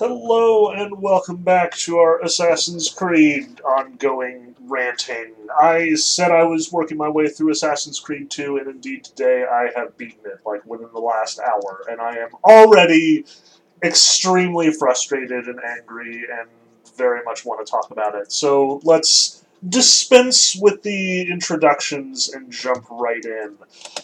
Hello and welcome back to our Assassin's Creed ongoing ranting. I said I was working my way through Assassin's Creed 2, and indeed today I have beaten it, like within the last hour, and I am already extremely frustrated and angry and very much want to talk about it. So let's dispense with the introductions and jump right in.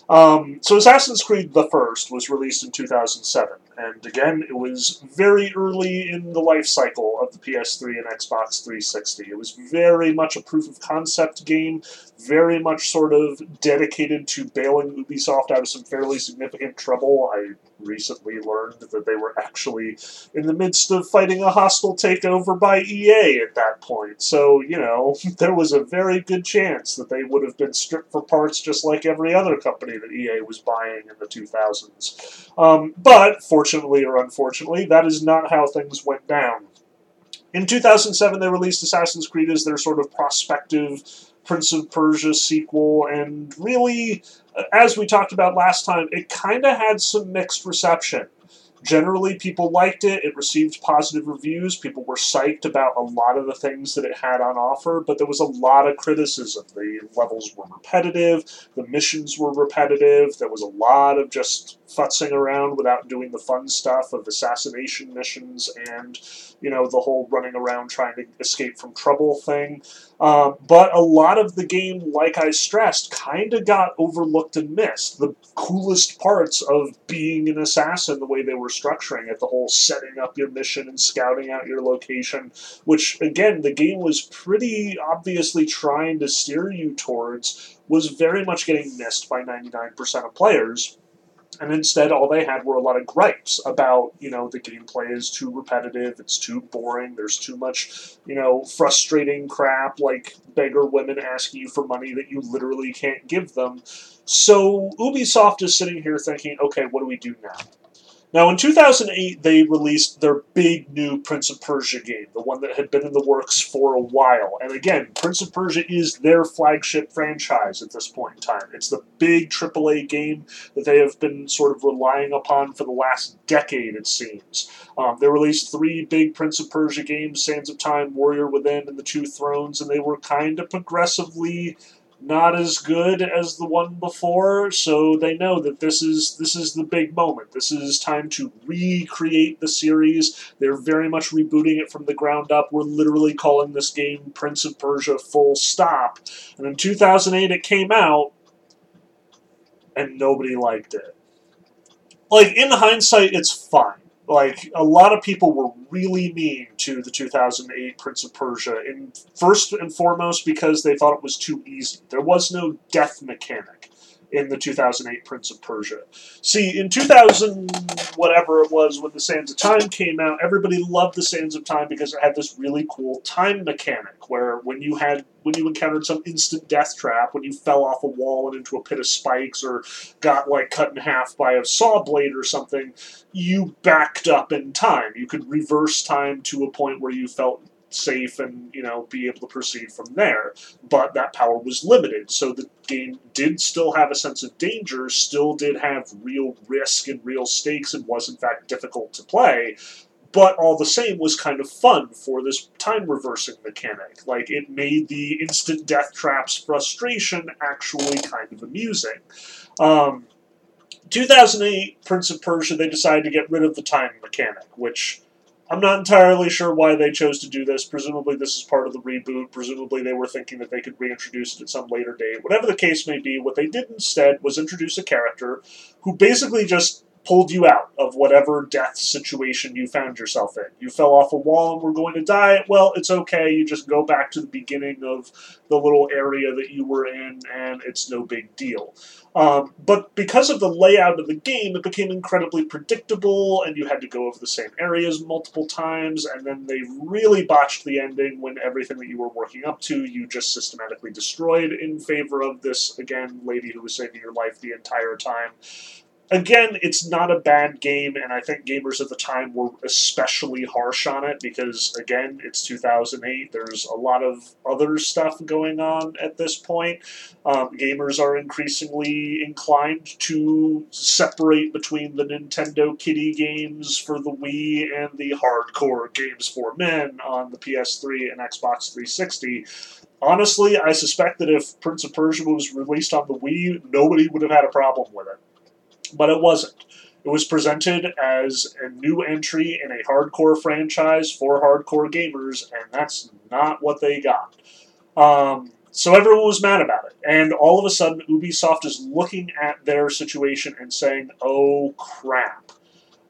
Um, so, Assassin's Creed the First was released in 2007, and again, it was very early in the life cycle of the PS3 and Xbox 360. It was very much a proof of concept game, very much sort of dedicated to bailing Ubisoft out of some fairly significant trouble. I recently learned that they were actually in the midst of fighting a hostile takeover by EA at that point. So, you know, there was a very good chance that they would have been stripped for parts just like every other company that EA was buying in the 2000s. Um, but, fortunately or unfortunately, that is not how things went down. In 2007, they released Assassin's Creed as their sort of prospective Prince of Persia sequel, and really, uh, as we talked about last time, it kind of had some mixed reception. Generally, people liked it. It received positive reviews. People were psyched about a lot of the things that it had on offer, but there was a lot of criticism. The levels were repetitive, the missions were repetitive, there was a lot of just futzing around without doing the fun stuff of assassination missions and, you know, the whole running around trying to escape from trouble thing. Um, but a lot of the game, like I stressed, kind of got overlooked and missed. The coolest parts of being an assassin, the way they were structuring it, the whole setting up your mission and scouting out your location, which, again, the game was pretty obviously trying to steer you towards, was very much getting missed by 99% of players and instead all they had were a lot of gripes about you know the gameplay is too repetitive it's too boring there's too much you know frustrating crap like beggar women asking you for money that you literally can't give them. So ubisoft is sitting here thinking okay what do we do now now, in 2008, they released their big new Prince of Persia game, the one that had been in the works for a while. And again, Prince of Persia is their flagship franchise at this point in time. It's the big AAA game that they have been sort of relying upon for the last decade, it seems. Um, they released three big Prince of Persia games Sands of Time, Warrior Within, and The Two Thrones, and they were kind of progressively not as good as the one before, so they know that this is this is the big moment. This is time to recreate the series. They're very much rebooting it from the ground up. We're literally calling this game Prince of Persia full stop. And in 2008 it came out and nobody liked it. Like in hindsight it's fine like a lot of people were really mean to the 2008 Prince of Persia, and first and foremost because they thought it was too easy. There was no death mechanic in the 2008 Prince of Persia. See, in 2000, whatever it was, when the Sands of Time came out, everybody loved the Sands of Time because it had this really cool time mechanic where when you had when you encountered some instant death trap, when you fell off a wall and into a pit of spikes or got like cut in half by a saw blade or something, you backed up in time. You could reverse time to a point where you felt safe and you know be able to proceed from there. But that power was limited so the game did still have a sense of danger still did have real risk and real stakes and was in fact difficult to play. But all the same was kind of fun for this time reversing mechanic. Like it made the instant death traps frustration actually kind of amusing. Um, 2008 prince of persia they decided to get rid of the time mechanic which I'm not entirely sure why they chose to do this. Presumably, this is part of the reboot. Presumably, they were thinking that they could reintroduce it at some later date. Whatever the case may be, what they did instead was introduce a character who basically just pulled you out of whatever death situation you found yourself in. You fell off a wall and were going to die. Well, it's okay. You just go back to the beginning of the little area that you were in, and it's no big deal. Um, but because of the layout of the game, it became incredibly predictable, and you had to go over the same areas multiple times, and then they really botched the ending when everything that you were working up to you just systematically destroyed in favor of this, again, lady who was saving your life the entire time again, it's not a bad game, and I think gamers at the time were especially harsh on it because, again, it's 2008. There's a lot of other stuff going on at this point. Um, gamers are increasingly inclined to separate between the Nintendo kiddie games for the Wii and the hardcore games for men on the PS3 and Xbox 360. Honestly, I suspect that if Prince of Persia was released on the Wii, nobody would have had a problem with it but it wasn't. It was presented as a new entry in a hardcore franchise for hardcore gamers, and that's not what they got. Um, so everyone was mad about it. And all of a sudden, Ubisoft is looking at their situation and saying, oh crap.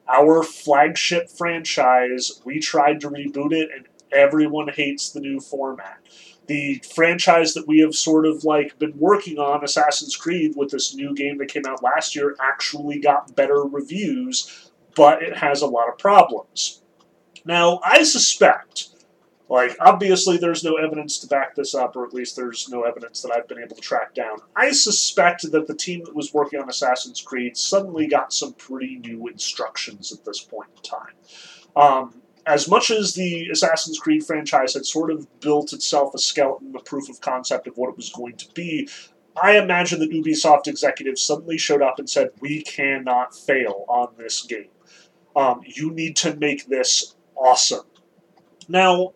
Our flagship franchise, we tried to reboot it, and everyone hates the new format the franchise that we have sort of like been working on, Assassin's Creed, with this new game that came out last year, actually got better reviews, but it has a lot of problems. Now, I suspect, like, obviously there's no evidence to back this up, or at least there's no evidence that I've been able to track down. I suspect that the team that was working on Assassin's Creed suddenly got some pretty new instructions at this point in time. Um, as much as the Assassin's Creed franchise had sort of built itself a skeleton, a proof of concept of what it was going to be, I imagine that Ubisoft executives suddenly showed up and said, "We cannot fail on this game. Um, you need to make this awesome." Now,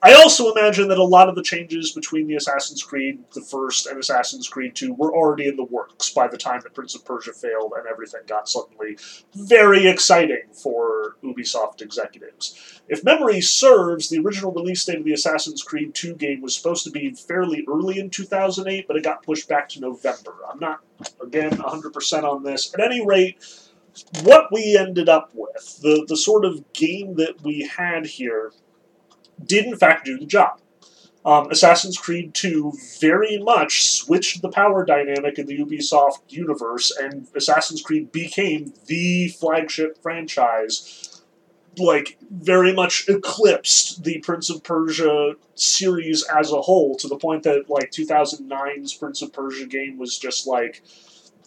I also imagine that a lot of the changes between the Assassin's Creed the first and Assassin's Creed 2 were already in the works by the time that Prince of Persia failed and everything got suddenly very exciting for Ubisoft executives. If memory serves, the original release date of the Assassin's Creed 2 game was supposed to be fairly early in 2008, but it got pushed back to November. I'm not, again, 100% on this. At any rate, what we ended up with, the, the sort of game that we had here, did in fact do the job. Um, Assassin's Creed 2 very much switched the power dynamic in the Ubisoft universe, and Assassin's Creed became the flagship franchise. Like, very much eclipsed the Prince of Persia series as a whole, to the point that, like, 2009's Prince of Persia game was just like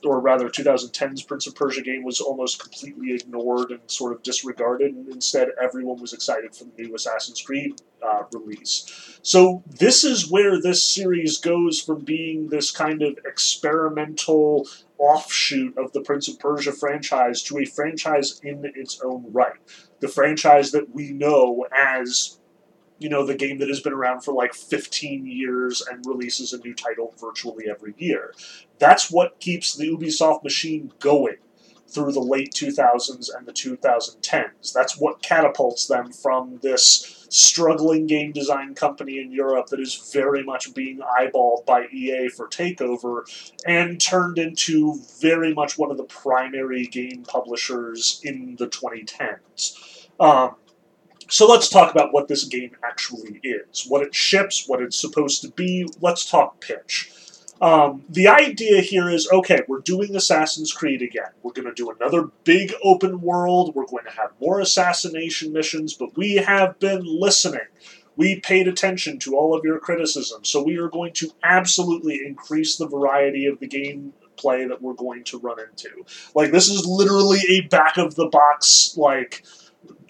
or rather 2010's Prince of Persia game was almost completely ignored and sort of disregarded, and instead everyone was excited for the new Assassin's Creed uh, release. So this is where this series goes from being this kind of experimental offshoot of the Prince of Persia franchise to a franchise in its own right. The franchise that we know as you know, the game that has been around for like 15 years and releases a new title virtually every year. That's what keeps the Ubisoft machine going through the late 2000s and the 2010s. That's what catapults them from this struggling game design company in Europe that is very much being eyeballed by EA for takeover and turned into very much one of the primary game publishers in the 2010s. Um, so let's talk about what this game actually is, what it ships, what it's supposed to be. Let's talk pitch. Um, the idea here is okay, we're doing Assassin's Creed again. We're going to do another big open world. We're going to have more assassination missions, but we have been listening. We paid attention to all of your criticism, so we are going to absolutely increase the variety of the game play that we're going to run into. Like, this is literally a back of the box, like,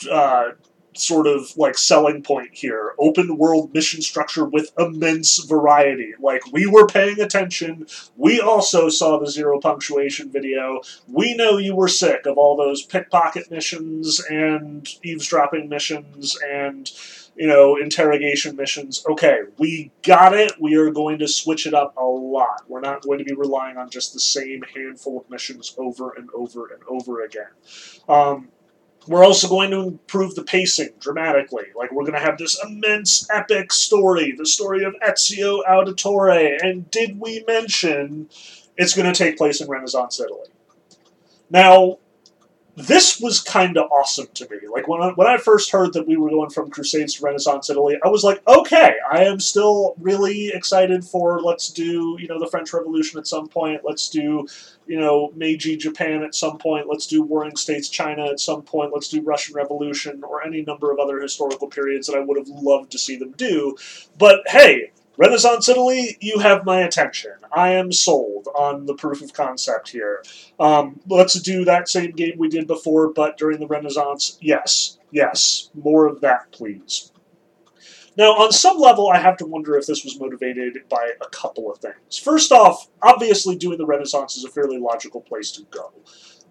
uh, sort of like selling point here. Open world mission structure with immense variety. Like we were paying attention. We also saw the zero punctuation video. We know you were sick of all those pickpocket missions and eavesdropping missions and you know, interrogation missions. Okay, we got it. We are going to switch it up a lot. We're not going to be relying on just the same handful of missions over and over and over again. Um, we're also going to improve the pacing dramatically. Like, we're going to have this immense epic story, the story of Ezio Auditore. And did we mention it's going to take place in Renaissance Italy? Now, this was kind of awesome to me. Like when I, when I first heard that we were going from Crusades to Renaissance Italy, I was like, okay, I am still really excited for let's do you know the French Revolution at some point. Let's do you know Meiji Japan at some point. Let's do Warring States China at some point. Let's do Russian Revolution or any number of other historical periods that I would have loved to see them do. But hey, Renaissance Italy, you have my attention. I am sold on the proof of concept here. Um, let's do that same game we did before, but during the Renaissance. Yes, yes, more of that, please. Now, on some level, I have to wonder if this was motivated by a couple of things. First off, obviously, doing the Renaissance is a fairly logical place to go.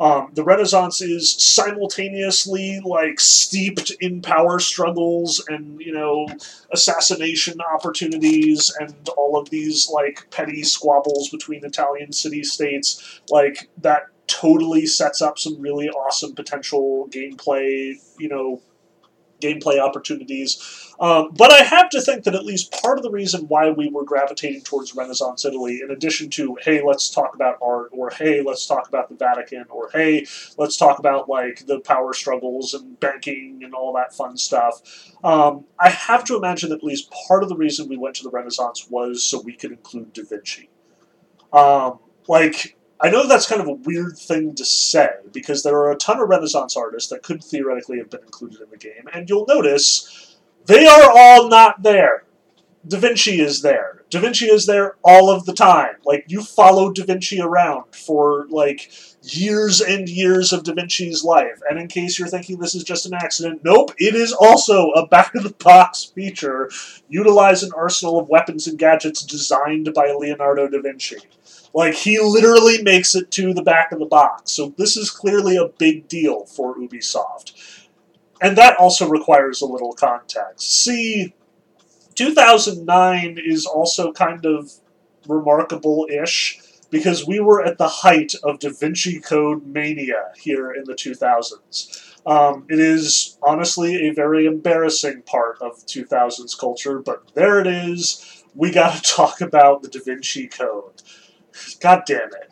Um, the Renaissance is simultaneously like steeped in power struggles and you know assassination opportunities and all of these like petty squabbles between Italian city states. Like that totally sets up some really awesome potential gameplay. You know, gameplay opportunities. Um, but I have to think that at least part of the reason why we were gravitating towards Renaissance Italy, in addition to, hey, let's talk about art, or hey, let's talk about the Vatican, or hey, let's talk about like the power struggles and banking and all that fun stuff, um, I have to imagine that at least part of the reason we went to the Renaissance was so we could include Da Vinci. Um, like, I know that's kind of a weird thing to say because there are a ton of Renaissance artists that could theoretically have been included in the game, and you'll notice they are all not there. Da Vinci is there. Da Vinci is there all of the time. Like, you follow Da Vinci around for, like, years and years of Da Vinci's life. And in case you're thinking this is just an accident, nope, it is also a back of the box feature. Utilize an arsenal of weapons and gadgets designed by Leonardo da Vinci. Like, he literally makes it to the back of the box. So, this is clearly a big deal for Ubisoft. And that also requires a little context. See, 2009 is also kind of remarkable ish because we were at the height of Da Vinci Code mania here in the 2000s. Um, it is honestly a very embarrassing part of 2000s culture, but there it is. We got to talk about the Da Vinci Code. God damn it.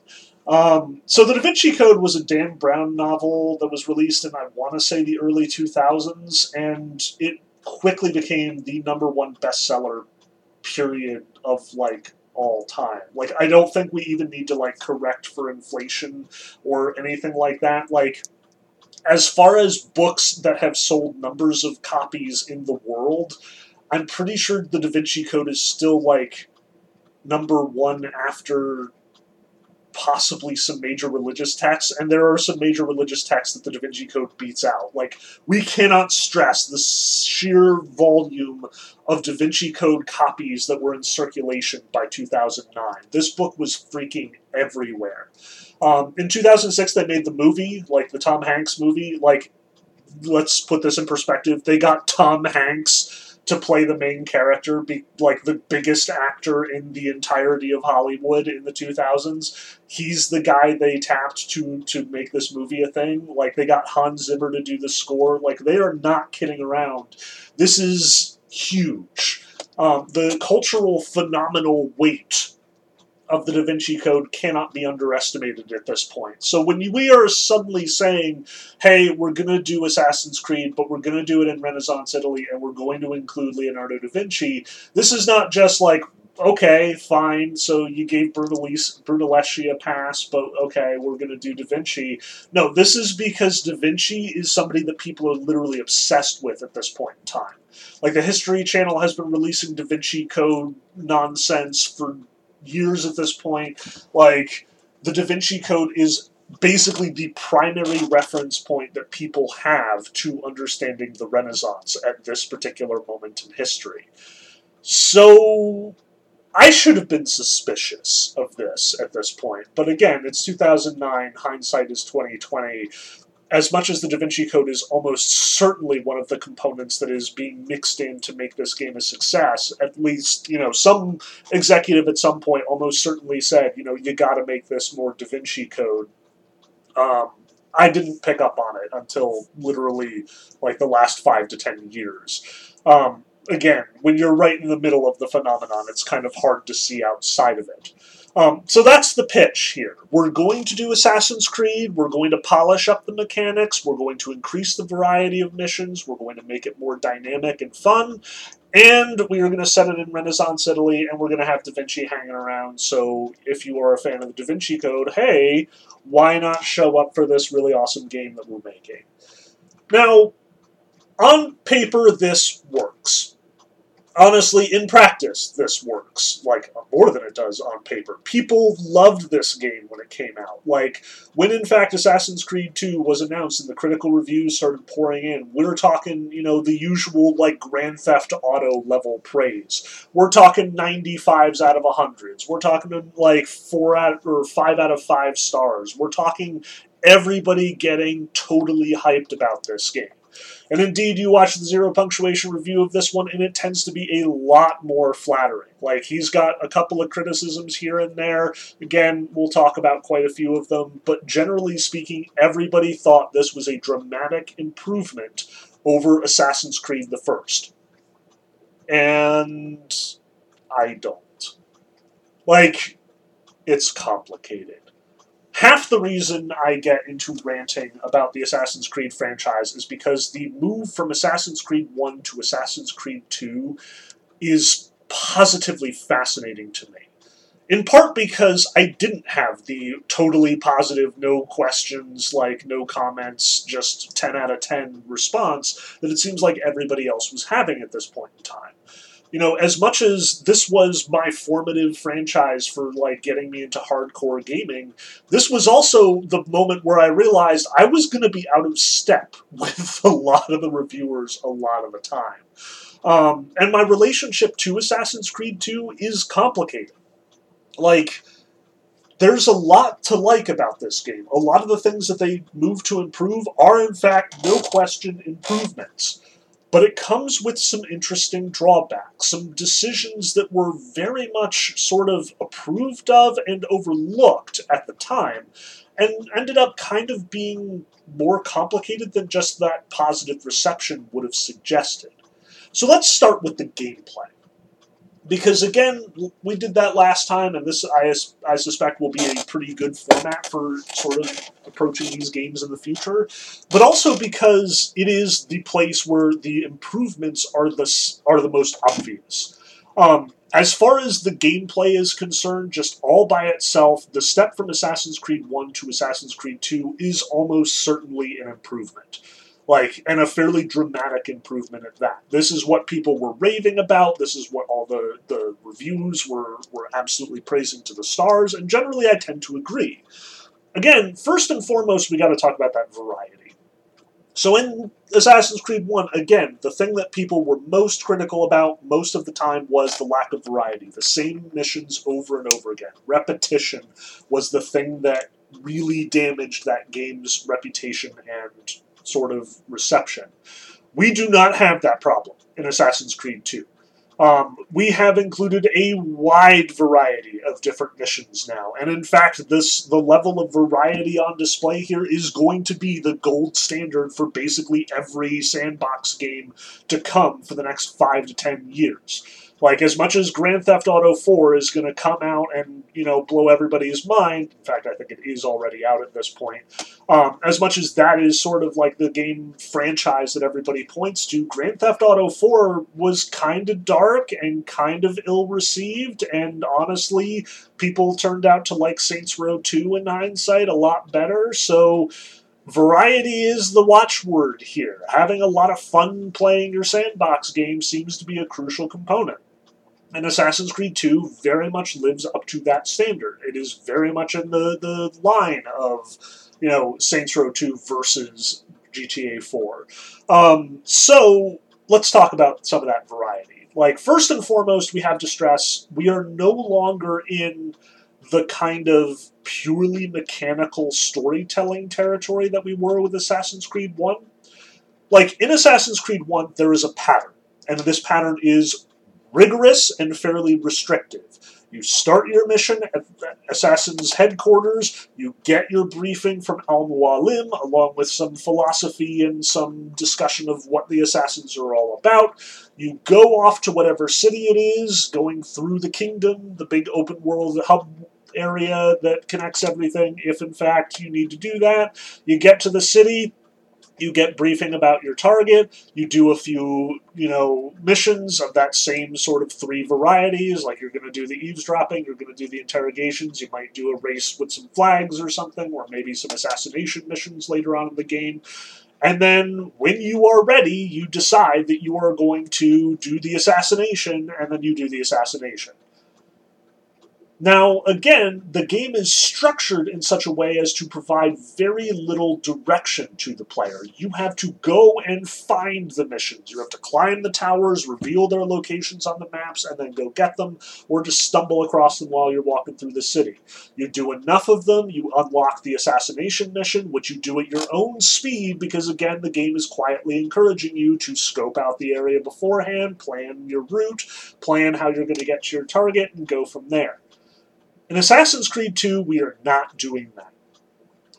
Um, so the Da Vinci Code was a Dan Brown novel that was released in I want to say the early 2000s, and it quickly became the number one bestseller period of like all time. Like I don't think we even need to like correct for inflation or anything like that. Like as far as books that have sold numbers of copies in the world, I'm pretty sure the Da Vinci Code is still like number one after possibly some major religious texts, and there are some major religious texts that the Da Vinci Code beats out. Like, we cannot stress the sheer volume of Da Vinci Code copies that were in circulation by 2009. This book was freaking everywhere. Um, in 2006, they made the movie, like the Tom Hanks movie. Like, let's put this in perspective. They got Tom Hanks to play the main character, be like the biggest actor in the entirety of Hollywood in the 2000s. He's the guy they tapped to to make this movie a thing. Like they got Hans Zimmer to do the score. Like they are not kidding around. This is huge. Um, the cultural phenomenal weight of the Da Vinci Code cannot be underestimated at this point. So when we are suddenly saying, hey, we're going to do Assassin's Creed, but we're going to do it in Renaissance Italy, and we're going to include Leonardo da Vinci, this is not just like, okay, fine, so you gave Brunelleschi a pass, but okay, we're going to do Da Vinci. No, this is because Da Vinci is somebody that people are literally obsessed with at this point in time. Like, the History Channel has been releasing Da Vinci Code nonsense for years at this point. Like, the Da Vinci Code is basically the primary reference point that people have to understanding the Renaissance at this particular moment in history. So, I should have been suspicious of this at this point. But again, it's 2009, hindsight is 2020 as much as the Da Vinci Code is almost certainly one of the components that is being mixed in to make this game a success, at least, you know, some executive at some point almost certainly said, you know, you got to make this more Da Vinci Code. Um, I didn't pick up on it until literally like the last five to ten years. Um, again, when you're right in the middle of the phenomenon, it's kind of hard to see outside of it. Um, so that's the pitch here. We're going to do Assassin's Creed. We're going to polish up the mechanics. We're going to increase the variety of missions. We're going to make it more dynamic and fun. And we are going to set it in Renaissance Italy, and we're going to have Da Vinci hanging around. So if you are a fan of the Da Vinci Code, hey, why not show up for this really awesome game that we're making? Now, on paper, this works honestly, in practice, this works like more than it does on paper. People loved this game when it came out. Like when, in fact, Assassin's Creed Two was announced and the critical reviews started pouring in, we're talking, you know, the usual like Grand Theft Auto level praise. We're talking 95s out of hundreds. We're talking like four out or five out of five stars. We're talking everybody getting totally hyped about this game. And indeed, you watch the zero punctuation review of this one, and it tends to be a lot more flattering. Like, he's got a couple of criticisms here and there. Again, we'll talk about quite a few of them, but generally speaking, everybody thought this was a dramatic improvement over Assassin's Creed the First. And I don't. Like, it's complicated half the reason I get into ranting about the Assassin's Creed franchise is because the move from Assassin's Creed 1 to Assassin's Creed 2 is positively fascinating to me. In part because I didn't have the totally positive, no questions, like no comments, just 10 out of 10 response that it seems like everybody else was having at this point in time you know, as much as this was my formative franchise for like getting me into hardcore gaming, this was also the moment where I realized I was going to be out of step with a lot of the reviewers a lot of the time. Um, and my relationship to Assassin's Creed 2 is complicated. Like, there's a lot to like about this game. A lot of the things that they move to improve are, in fact, no question, improvements but it comes with some interesting drawbacks, some decisions that were very much sort of approved of and overlooked at the time, and ended up kind of being more complicated than just that positive reception would have suggested. So let's start with the gameplay because again, we did that last time, and this I, I suspect will be a pretty good format for sort of approaching these games in the future. But also because it is the place where the improvements are the are the most obvious. Um, as far as the gameplay is concerned, just all by itself, the step from Assassin's Creed 1 to Assassin's Creed 2 is almost certainly an improvement like and a fairly dramatic improvement at that. This is what people were raving about. This is what all the, the reviews were were absolutely praising to the stars, and generally I tend to agree. Again, first and foremost, we got to talk about that variety. So in Assassin's Creed 1, again, the thing that people were most critical about most of the time was the lack of variety. The same missions over and over again. Repetition was the thing that really damaged that game's reputation and sort of reception. We do not have that problem in Assassin's Creed 2. Um, we have included a wide variety of different missions now, and in fact, this the level of variety on display here is going to be the gold standard for basically every sandbox game to come for the next five to ten years. Like as much as Grand Theft Auto 4 is going to come out and you know blow everybody's mind. In fact, I think it is already out at this point. Um, as much as that is sort of like the game franchise that everybody points to, Grand Theft Auto 4 was kind of dark and kind of ill received, and honestly, people turned out to like Saints Row 2 in hindsight a lot better. So variety is the watchword here. Having a lot of fun playing your sandbox game seems to be a crucial component. And Assassin's Creed 2 very much lives up to that standard. It is very much in the, the line of, you know, Saints Row 2 versus GTA 4. Um, so let's talk about some of that variety. Like, first and foremost, we have to stress we are no longer in the kind of purely mechanical storytelling territory that we were with Assassin's Creed 1. Like, in Assassin's Creed 1, there is a pattern, and this pattern is rigorous and fairly restrictive. You start your mission at Assassin's headquarters, you get your briefing from Al Mualim, along with some philosophy and some discussion of what the Assassins are all about. You go off to whatever city it is, going through the kingdom, the big open world hub area that connects everything, if in fact you need to do that. You get to the city, you get briefing about your target you do a few you know missions of that same sort of three varieties like you're going to do the eavesdropping you're going to do the interrogations you might do a race with some flags or something or maybe some assassination missions later on in the game And then when you are ready, you decide that you are going to do the assassination, and then you do the assassination. Now, again, the game is structured in such a way as to provide very little direction to the player. You have to go and find the missions. You have to climb the towers, reveal their locations on the maps, and then go get them, or just stumble across them while you're walking through the city. You do enough of them, you unlock the assassination mission, which you do at your own speed because, again, the game is quietly encouraging you to scope out the area beforehand, plan your route, plan how you're going to get to your target, and go from there. In Assassin's Creed 2, we are not doing that.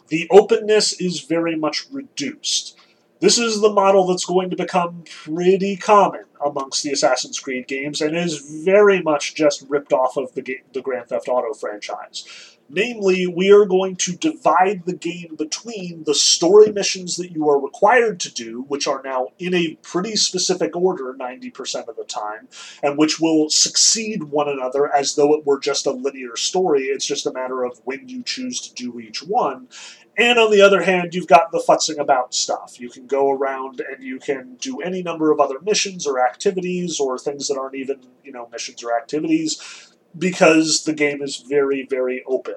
The openness is very much reduced. This is the model that's going to become pretty common amongst the Assassin's Creed games and is very much just ripped off of the, game, the Grand Theft Auto franchise. Namely, we are going to divide the game between the story missions that you are required to do, which are now in a pretty specific order 90% of the time, and which will succeed one another as though it were just a linear story. It's just a matter of when you choose to do each one. And on the other hand, you've got the futzing about stuff. You can go around and you can do any number of other missions or activities or things that aren't even, you know, missions or activities because the game is very, very open.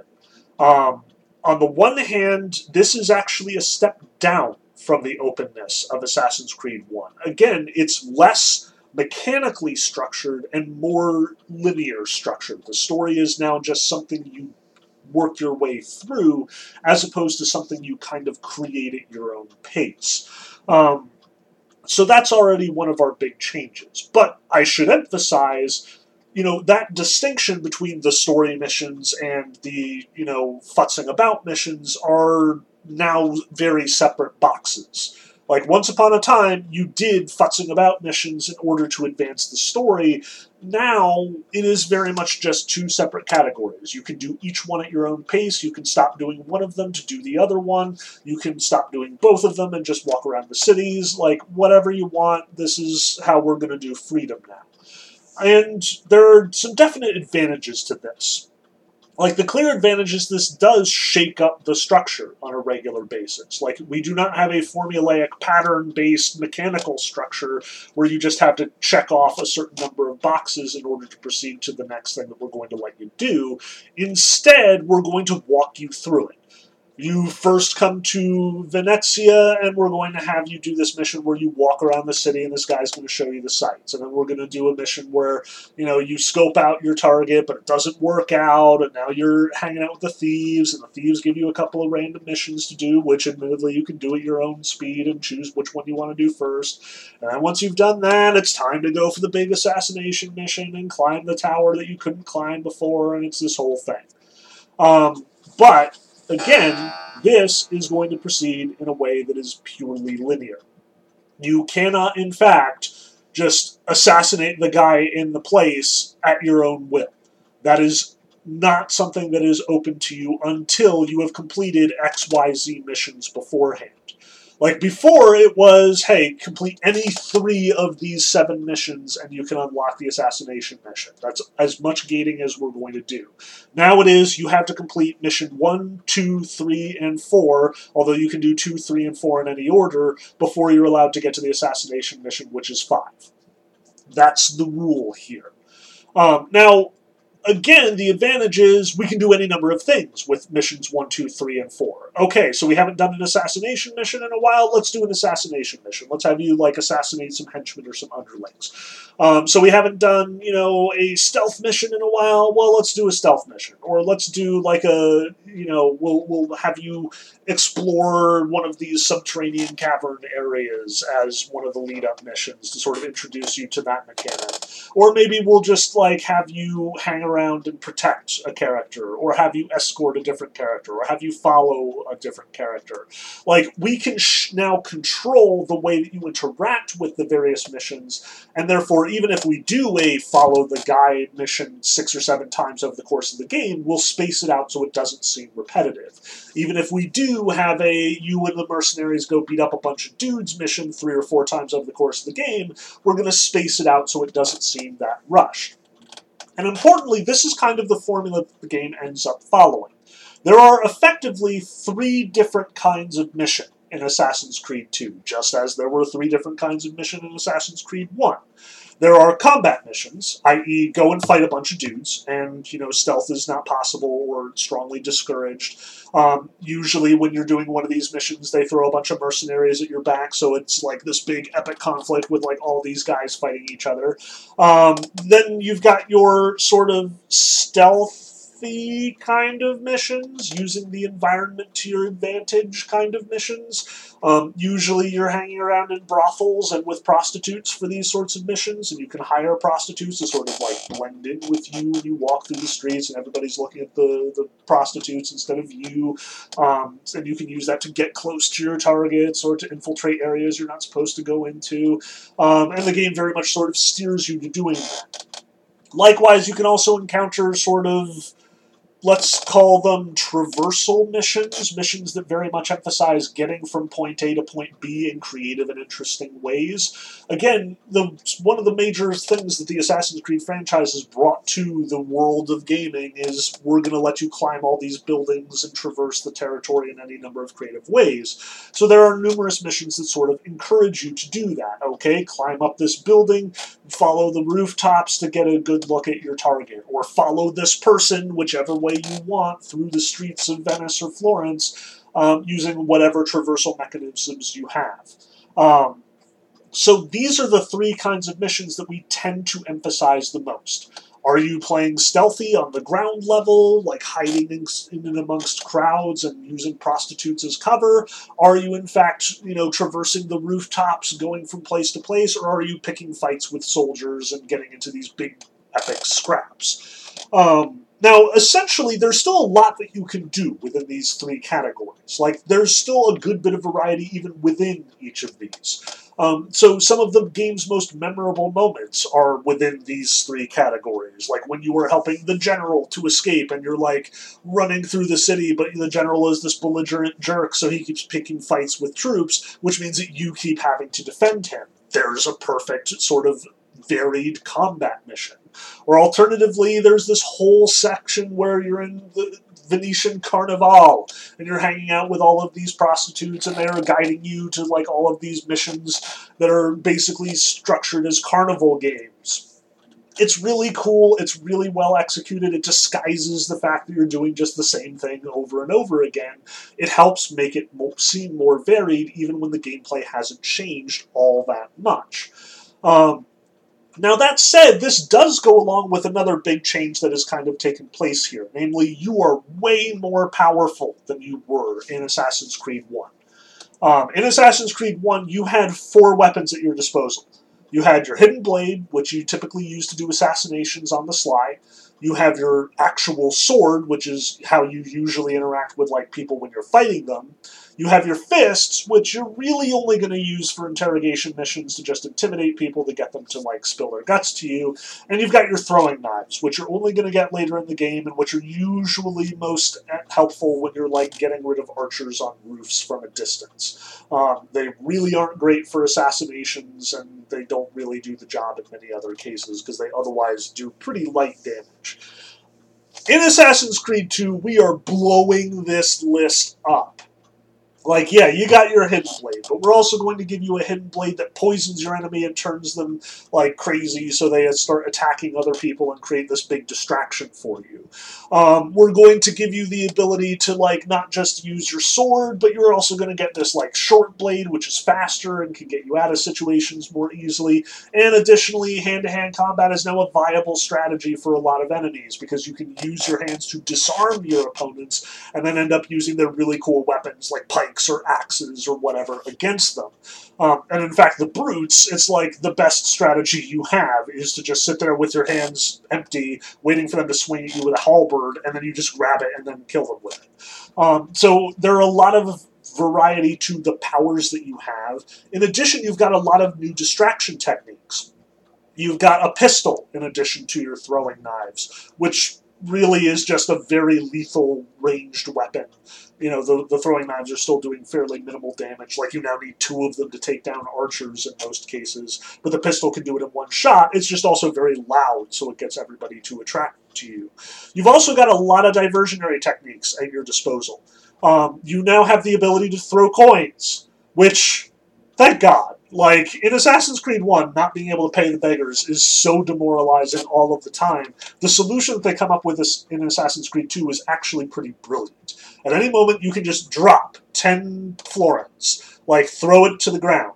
Um, on the one hand, this is actually a step down from the openness of Assassin's Creed 1. Again, it's less mechanically structured and more linear structured. The story is now just something you work your way through as opposed to something you kind of create at your own pace. Um, so that's already one of our big changes. But I should emphasize you know that distinction between the story missions and the you know futzing about missions are now very separate boxes. Like once upon a time you did futzing about missions in order to advance the story. Now it is very much just two separate categories. You can do each one at your own pace. You can stop doing one of them to do the other one. You can stop doing both of them and just walk around the cities. Like whatever you want this is how we're going to do freedom now and there are some definite advantages to this. Like, the clear advantage is this does shake up the structure on a regular basis. Like, we do not have a formulaic pattern based mechanical structure where you just have to check off a certain number of boxes in order to proceed to the next thing that we're going to let you do. Instead, we're going to walk you through it you first come to Venezia, and we're going to have you do this mission where you walk around the city, and this guy's going to show you the sights. And then we're going to do a mission where you know you scope out your target, but it doesn't work out, and now you're hanging out with the thieves, and the thieves give you a couple of random missions to do, which admittedly you can do at your own speed and choose which one you want to do first. And then once you've done that, it's time to go for the big assassination mission and climb the tower that you couldn't climb before, and it's this whole thing. Um, but Again, this is going to proceed in a way that is purely linear. You cannot, in fact, just assassinate the guy in the place at your own will. That is not something that is open to you until you have completed XYZ missions beforehand. Like before, it was, hey, complete any three of these seven missions and you can unlock the assassination mission. That's as much gating as we're going to do. Now it is, you have to complete mission one, two, three, and four, although you can do two, three, and four in any order before you're allowed to get to the assassination mission, which is five. That's the rule here. Um, now, again, the advantage is we can do any number of things with missions 1, 2, 3, and 4. Okay, so we haven't done an assassination mission in a while. Let's do an assassination mission. Let's have you, like, assassinate some henchmen or some underlings. Um, so we haven't done, you know, a stealth mission in a while. Well, let's do a stealth mission. Or let's do, like, a, you know, we'll, we'll have you explore one of these subterranean cavern areas as one of the lead-up missions to sort of introduce you to that mechanic. Or maybe we'll just, like, have you hang around around and protect a character, or have you escort a different character, or have you follow a different character. Like, we can sh- now control the way that you interact with the various missions, and therefore, even if we do a follow the guy mission six or seven times over the course of the game, we'll space it out so it doesn't seem repetitive. Even if we do have a you and the mercenaries go beat up a bunch of dudes mission three or four times over the course of the game, we're going to space it out so it doesn't seem that rushed. And importantly, this is kind of the formula that the game ends up following. There are effectively three different kinds of mission in Assassin's Creed 2, just as there were three different kinds of mission in Assassin's Creed 1. There are combat missions, i.e., go and fight a bunch of dudes, and you know stealth is not possible or strongly discouraged. Um, usually, when you're doing one of these missions, they throw a bunch of mercenaries at your back, so it's like this big epic conflict with like all these guys fighting each other. Um, then you've got your sort of stealth kind of missions, using the environment to your advantage kind of missions. Um, usually you're hanging around in brothels and with prostitutes for these sorts of missions, and you can hire prostitutes to sort of like blend in with you when you walk through the streets and everybody's looking at the, the prostitutes instead of you. Um, and you can use that to get close to your targets or to infiltrate areas you're not supposed to go into. Um, and the game very much sort of steers you to doing that. Likewise, you can also encounter sort of let's call them traversal missions, missions that very much emphasize getting from point A to point B in creative and interesting ways. Again, the one of the major things that the Assassin's Creed franchise has brought to the world of gaming is we're going to let you climb all these buildings and traverse the territory in any number of creative ways. So there are numerous missions that sort of encourage you to do that. Okay, climb up this building, follow the rooftops to get a good look at your target, or follow this person, whichever way you want, through the streets of Venice or Florence, um, using whatever traversal mechanisms you have. Um, so these are the three kinds of missions that we tend to emphasize the most. Are you playing stealthy on the ground level, like hiding in, in and amongst crowds and using prostitutes as cover? Are you, in fact, you know, traversing the rooftops, going from place to place, or are you picking fights with soldiers and getting into these big epic scraps? Um, now, essentially, there's still a lot that you can do within these three categories. Like, there's still a good bit of variety even within each of these. Um, so some of the game's most memorable moments are within these three categories. Like when you were helping the general to escape and you're like running through the city, but the general is this belligerent jerk, so he keeps picking fights with troops, which means that you keep having to defend him. There's a perfect sort of varied combat mission. Or alternatively, there's this whole section where you're in the Venetian Carnival, and you're hanging out with all of these prostitutes, and they're guiding you to like all of these missions that are basically structured as carnival games. It's really cool. It's really well executed. It disguises the fact that you're doing just the same thing over and over again. It helps make it seem more varied, even when the gameplay hasn't changed all that much. Um, now, that said, this does go along with another big change that has kind of taken place here. Namely, you are way more powerful than you were in Assassin's Creed 1. Um, in Assassin's Creed 1, you had four weapons at your disposal. You had your hidden blade, which you typically use to do assassinations on the sly. You have your actual sword, which is how you usually interact with like people when you're fighting them. You have your fists, which you're really only going to use for interrogation missions to just intimidate people to get them to like spill their guts to you. And you've got your throwing knives, which you're only going to get later in the game and which are usually most helpful when you're like getting rid of archers on roofs from a distance. Um, they really aren't great for assassinations and they don't really do the job in many other cases because they otherwise do pretty light damage. In Assassin's Creed 2, we are blowing this list up. Like, yeah, you got your hidden blade, but we're also going to give you a hidden blade that poisons your enemy and turns them like crazy so they start attacking other people and create this big distraction for you. Um, we're going to give you the ability to, like, not just use your sword, but you're also going to get this, like, short blade, which is faster and can get you out of situations more easily. And additionally, hand to hand combat is now a viable strategy for a lot of enemies because you can use your hands to disarm your opponents and then end up using their really cool weapons like pikes pikes or axes or whatever against them. Um, and in fact, the brutes, it's like the best strategy you have is to just sit there with your hands empty, waiting for them to swing at you with a halberd, and then you just grab it and then kill them with it. Um, so there are a lot of variety to the powers that you have. In addition, you've got a lot of new distraction techniques. You've got a pistol in addition to your throwing knives, which really is just a very lethal ranged weapon you know, the, the throwing knives are still doing fairly minimal damage. Like, you now need two of them to take down archers in most cases. But the pistol can do it in one shot. It's just also very loud, so it gets everybody to attract to you. You've also got a lot of diversionary techniques at your disposal. Um, you now have the ability to throw coins, which, thank God. Like, in Assassin's Creed 1, not being able to pay the beggars is so demoralizing all of the time. The solution that they come up with in Assassin's Creed 2 is actually pretty brilliant. At any moment, you can just drop 10 florins, like, throw it to the ground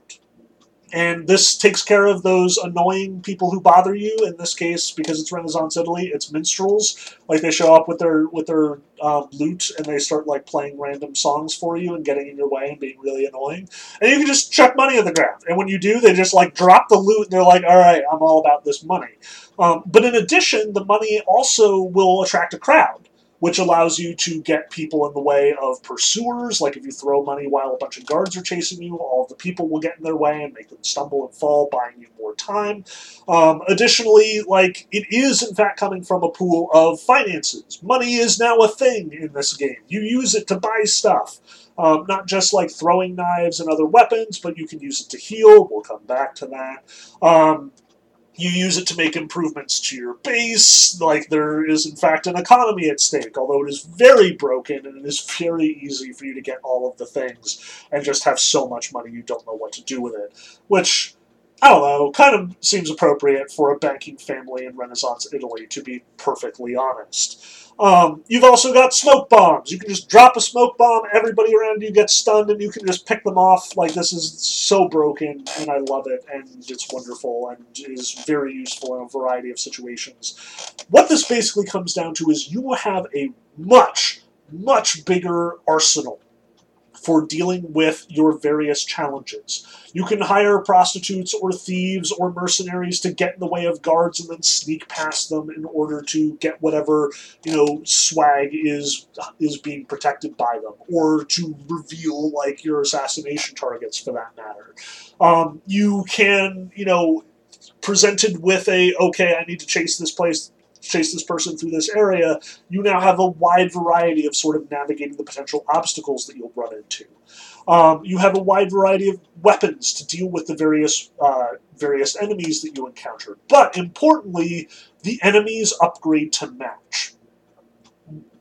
and this takes care of those annoying people who bother you. In this case, because it's Renaissance Italy, it's minstrels. Like they show up with their with their um, lute and they start like playing random songs for you and getting in your way and being really annoying. And you can just chuck money on the ground. And when you do, they just like drop the lute and they're like, "All right, I'm all about this money." Um, but in addition, the money also will attract a crowd which allows you to get people in the way of pursuers. Like if you throw money while a bunch of guards are chasing you, all the people will get in their way and make them stumble and fall, buying you more time. Um, additionally, like it is in fact coming from a pool of finances. Money is now a thing in this game. You use it to buy stuff. Um, not just like throwing knives and other weapons, but you can use it to heal. We'll come back to that. Um, you use it to make improvements to your base. Like there is, in fact, an economy at stake, although it is very broken and it is very easy for you to get all of the things and just have so much money you don't know what to do with it. Which, I don't know, kind of seems appropriate for a banking family in Renaissance Italy, to be perfectly honest. Um, you've also got smoke bombs. You can just drop a smoke bomb, everybody around you gets stunned, and you can just pick them off. Like, this is so broken, and I love it, and it's wonderful, and is very useful in a variety of situations. What this basically comes down to is you will have a much, much bigger arsenal for dealing with your various challenges. You can hire prostitutes or thieves or mercenaries to get in the way of guards and then sneak past them in order to get whatever, you know, swag is is being protected by them or to reveal like your assassination targets for that matter. Um, you can, you know, presented with a okay, I need to chase this place chase this person through this area, you now have a wide variety of sort of navigating the potential obstacles that you'll run into. Um, you have a wide variety of weapons to deal with the various uh, various enemies that you encounter. But importantly, the enemies upgrade to match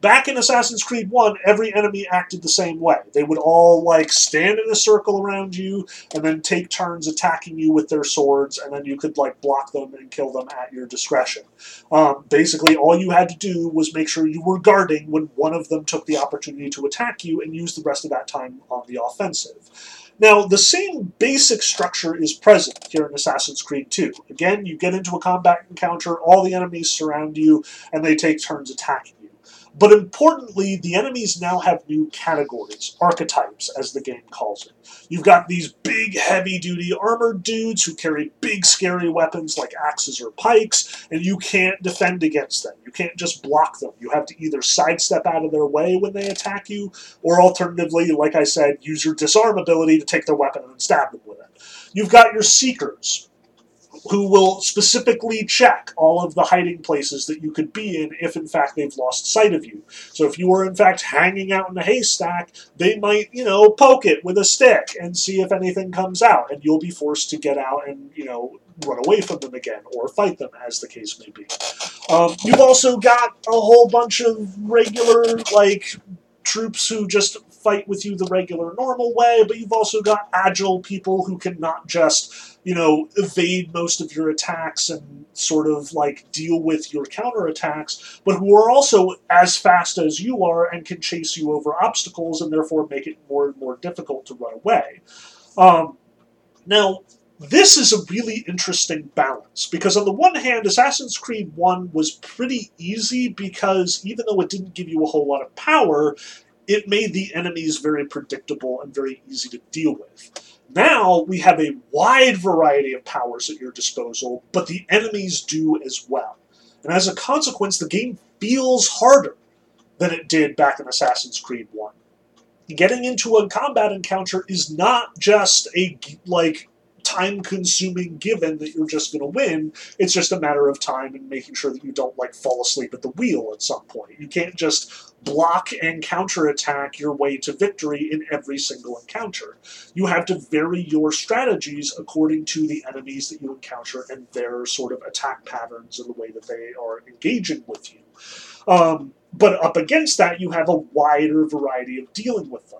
back in Assassin's Creed 1, every enemy acted the same way. They would all like stand in a circle around you and then take turns attacking you with their swords, and then you could like block them and kill them at your discretion. Um, basically, all you had to do was make sure you were guarding when one of them took the opportunity to attack you and use the rest of that time on the offensive. Now, the same basic structure is present here in Assassin's Creed 2. Again, you get into a combat encounter, all the enemies surround you, and they take turns attacking. But importantly, the enemies now have new categories, archetypes, as the game calls it. You've got these big, heavy duty armored dudes who carry big, scary weapons like axes or pikes, and you can't defend against them. You can't just block them. You have to either sidestep out of their way when they attack you, or alternatively, like I said, use your disarm ability to take their weapon and stab them with it. You've got your seekers, who will specifically check all of the hiding places that you could be in if in fact they've lost sight of you. So if you were in fact hanging out in a haystack, they might, you know, poke it with a stick and see if anything comes out, and you'll be forced to get out and, you know, run away from them again or fight them, as the case may be. Um, you've also got a whole bunch of regular, like, troops who just fight with you the regular, normal way, but you've also got agile people who can not just you know, evade most of your attacks and sort of like deal with your counterattacks, but who are also as fast as you are and can chase you over obstacles and therefore make it more and more difficult to run away. Um, now, this is a really interesting balance because, on the one hand, Assassin's Creed 1 was pretty easy because even though it didn't give you a whole lot of power, it made the enemies very predictable and very easy to deal with. Now we have a wide variety of powers at your disposal, but the enemies do as well. And as a consequence, the game feels harder than it did back in Assassin's Creed 1. Getting into a combat encounter is not just a like time consuming given that you're just going to win. It's just a matter of time and making sure that you don't like fall asleep at the wheel at some point. You can't just block and counterattack your way to victory in every single encounter. You have to vary your strategies according to the enemies that you encounter and their sort of attack patterns and the way that they are engaging with you. Um, But up against that, you have a wider variety of dealing with them.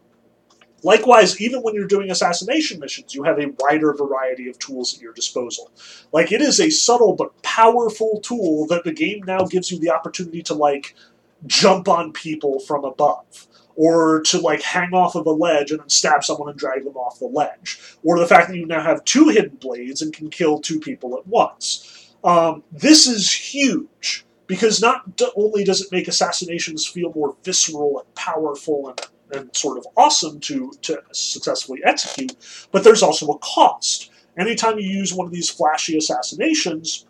Likewise, even when you're doing assassination missions, you have a wider variety of tools at your disposal. Like, it is a subtle but powerful tool that the game now gives you the opportunity to, like, jump on people from above or to like hang off of a ledge and then stab someone and drag them off the ledge, or the fact that you now have two hidden blades and can kill two people at once. Um, this is huge because not only does it make assassinations feel more visceral and powerful and, and sort of awesome to, to successfully execute, but there's also a cost. Anytime you use one of these flashy assassinations,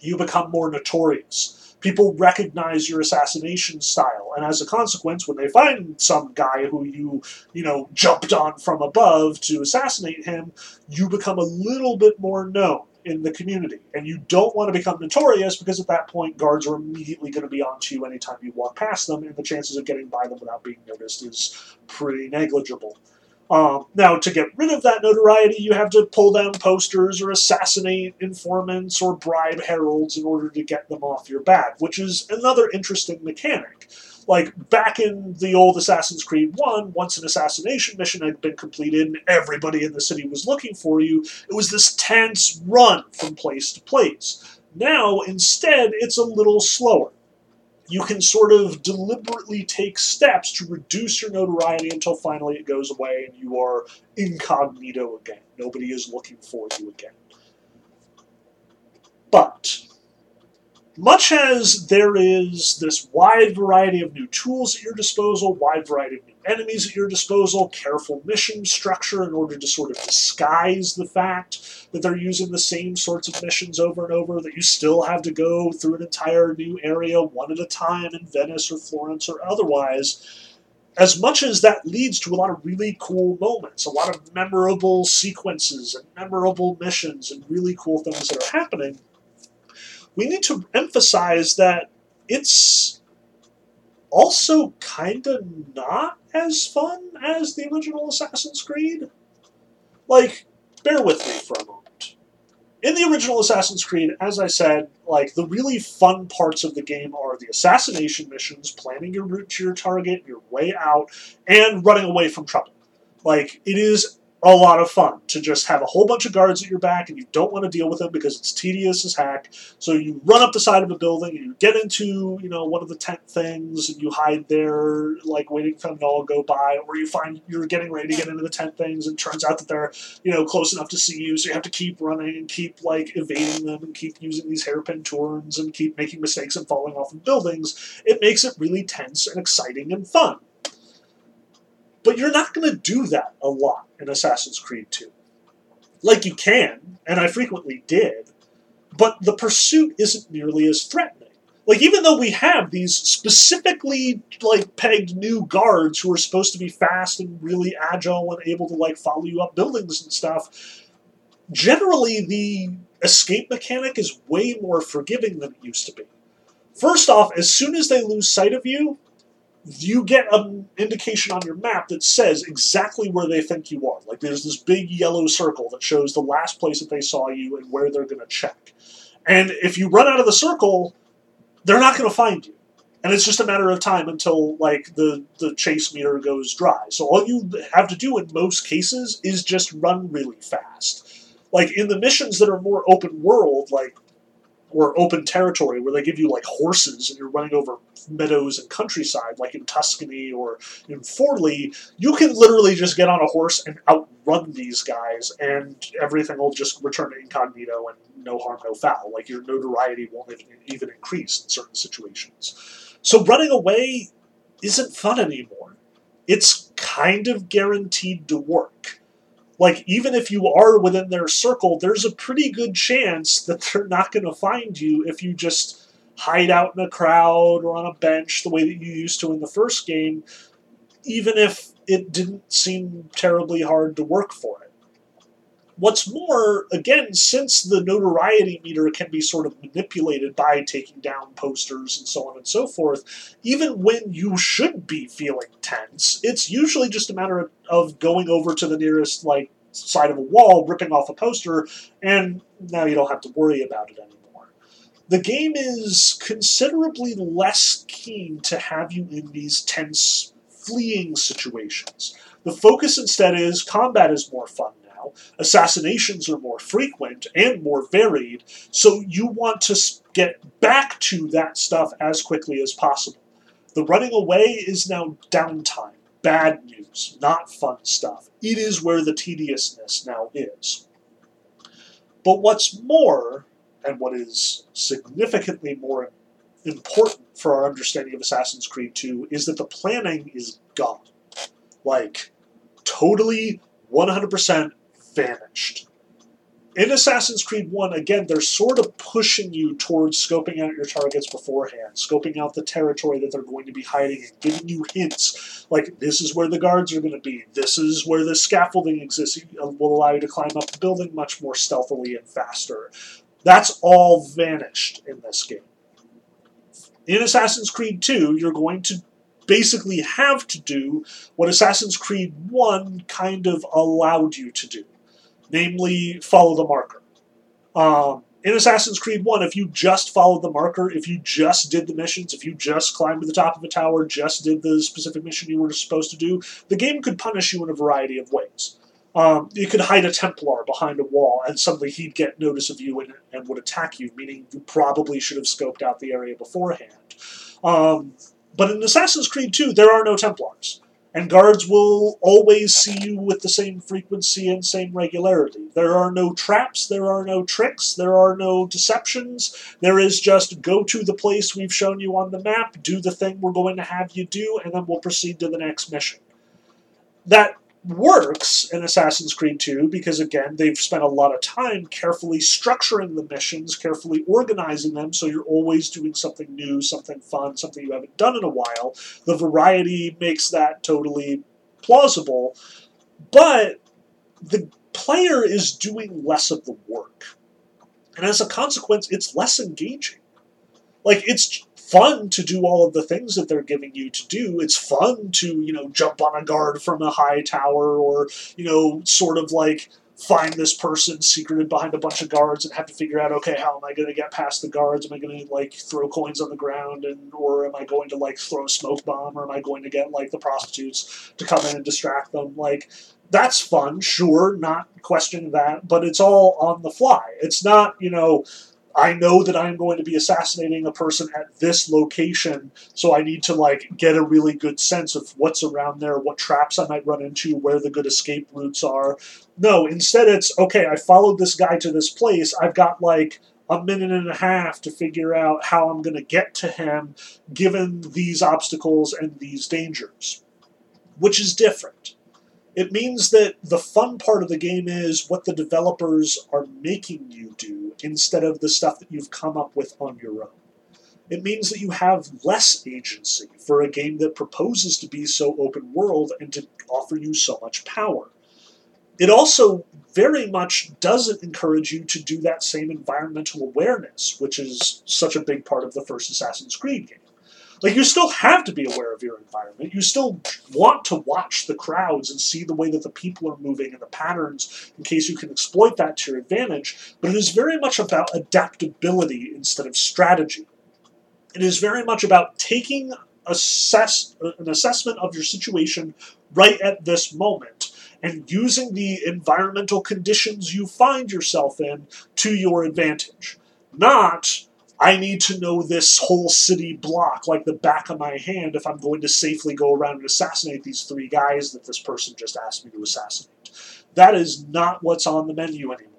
you become more notorious people recognize your assassination style. And as a consequence when they find some guy who you you know jumped on from above to assassinate him you become a little bit more known in the community. And you don't want to become notorious because at that point guards are immediately going to be onto you anytime you walk past them and the chances of getting by them without being noticed is pretty negligible um, now, to get rid of that notoriety, you have to pull down posters or assassinate informants or bribe heralds in order to get them off your back, which is another interesting mechanic. Like, back in the old Assassin's Creed 1, once an assassination mission had been completed and everybody in the city was looking for you, it was this tense run from place to place. Now, instead, it's a little slower you can sort of deliberately take steps to reduce your notoriety until finally it goes away and you are incognito again. Nobody is looking for you again. But much as there is this wide variety of new tools at your disposal, wide variety of new enemies at your disposal, careful mission structure in order to sort of disguise the fact that they're using the same sorts of missions over and over, that you still have to go through an entire new area one at a time in Venice or Florence or otherwise. As much as that leads to a lot of really cool moments, a lot of memorable sequences and memorable missions and really cool things that are happening, we need to emphasize that it's also kind of not as fun as the original Assassin's Creed. Like, bear with me for a moment. In the original Assassin's Creed, as I said, like the really fun parts of the game are the assassination missions, planning your route to your target, your way out, and running away from trouble. Like it is a lot of fun to just have a whole bunch of guards at your back and you don't want to deal with them because it's tedious as heck. So you run up the side of a building and you get into, you know, one of the tent things and you hide there, like waiting for them to all go by, or you find you're getting ready to get into the tent things and turns out that they're, you know, close enough to see you, so you have to keep running and keep like evading them and keep using these hairpin turns and keep making mistakes and falling off of buildings. It makes it really tense and exciting and fun. But you're not going to do that a lot in Assassin's Creed 2. Like you can, and I frequently did, but the pursuit isn't nearly as threatening. Like even though we have these specifically like pegged new guards who are supposed to be fast and really agile and able to like follow you up buildings and stuff, generally the escape mechanic is way more forgiving than it used to be. First off, as soon as they lose sight of you, you get an indication on your map that says exactly where they think you are. Like there's this big yellow circle that shows the last place that they saw you and where they're going to check. And if you run out of the circle, they're not going to find you. And it's just a matter of time until like the the chase meter goes dry. So all you have to do in most cases is just run really fast. Like in the missions that are more open world, like or open territory where they give you like horses and you're running over meadows and countryside, like in Tuscany or in Forli, you can literally just get on a horse and outrun these guys, and everything will just return to incognito and no harm, no foul. Like your notoriety won't even increase in certain situations. So running away isn't fun anymore. It's kind of guaranteed to work like even if you are within their circle, there's a pretty good chance that they're not going to find you if you just hide out in a crowd or on a bench the way that you used to in the first game, even if it didn't seem terribly hard to work for it. What's more, again, since the notoriety meter can be sort of manipulated by taking down posters and so on and so forth, even when you should be feeling tense, it's usually just a matter of, going over to the nearest, like, side of a wall, ripping off a poster, and now you don't have to worry about it anymore. the game is considerably less keen to have you in these tense, fleeing situations. The focus instead is combat is more fun now, assassinations are more frequent and more varied, so you want to get back to that stuff as quickly as possible. The running away is now downtime, bad news, not fun stuff. It is where the tediousness now is. But what's more, and what is significantly more important for our understanding of Assassin's Creed 2 is that the planning is gone. Like, totally 100% vanished. In Assassin's Creed 1, again, they're sort of pushing you towards scoping out your targets beforehand, scoping out the territory that they're going to be hiding in, giving you hints like this is where the guards are going to be, this is where the scaffolding exists, it uh, will allow you to climb up the building much more stealthily and faster. That's all vanished in this game. In Assassin's Creed 2, you're going to basically have to do what Assassin's Creed 1 kind of allowed you to do, namely, follow the marker. Um, in Assassin's Creed 1, if you just followed the marker, if you just did the missions, if you just climbed to the top of a tower, just did the specific mission you were supposed to do, the game could punish you in a variety of ways. Um, you could hide a Templar behind a wall, and suddenly he'd get notice of you and, and would attack you, meaning you probably should have scoped out the area beforehand. Um, but in Assassin's Creed 2, there are no Templars, and guards will always see you with the same frequency and same regularity. There are no traps, there are no tricks, there are no deceptions. There is just go to the place we've shown you on the map, do the thing we're going to have you do, and then we'll proceed to the next mission. That works in Assassin's Creed 2 because, again, they've spent a lot of time carefully structuring the missions, carefully organizing them so you're always doing something new, something fun, something you haven't done in a while. The variety makes that totally plausible, but the player is doing less of the work. And as a consequence, it's less engaging. Like, it's fun to do all of the things that they're giving you to do. It's fun to, you know, jump on a guard from a high tower or, you know, sort of like find this person secreted behind a bunch of guards and have to figure out, okay, how am I going to get past the guards? Am I going to like throw coins on the ground and or am I going to like throw a smoke bomb or am I going to get like the prostitutes to come in and distract them? Like that's fun, sure, not questioning that, but it's all on the fly. It's not, you know, I know that I'm going to be assassinating a person at this location, so I need to like get a really good sense of what's around there, what traps I might run into, where the good escape routes are. No, instead it's okay, I followed this guy to this place. I've got like a minute and a half to figure out how I'm going to get to him given these obstacles and these dangers, which is different. It means that the fun part of the game is what the developers are making you do instead of the stuff that you've come up with on your own. It means that you have less agency for a game that proposes to be so open world and to offer you so much power. It also very much doesn't encourage you to do that same environmental awareness, which is such a big part of the first Assassin's Creed game. Like you still have to be aware of your environment. You still want to watch the crowds and see the way that the people are moving and the patterns in case you can exploit that to your advantage. But it is very much about adaptability instead of strategy. It is very much about taking assess an assessment of your situation right at this moment and using the environmental conditions you find yourself in to your advantage. Not I need to know this whole city block like the back of my hand if I'm going to safely go around and assassinate these three guys that this person just asked me to assassinate. That is not what's on the menu anymore.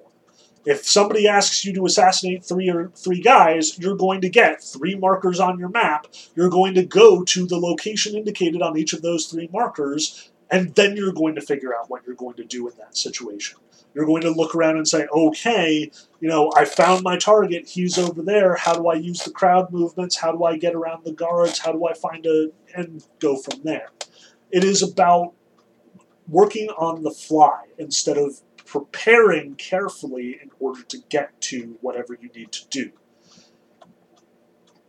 If somebody asks you to assassinate three or three guys, you're going to get three markers on your map. You're going to go to the location indicated on each of those three markers, and then you're going to figure out what you're going to do in that situation. You're going to look around and say, okay, you know, I found my target. He's over there. How do I use the crowd movements? How do I get around the guards? How do I find a. and go from there. It is about working on the fly instead of preparing carefully in order to get to whatever you need to do.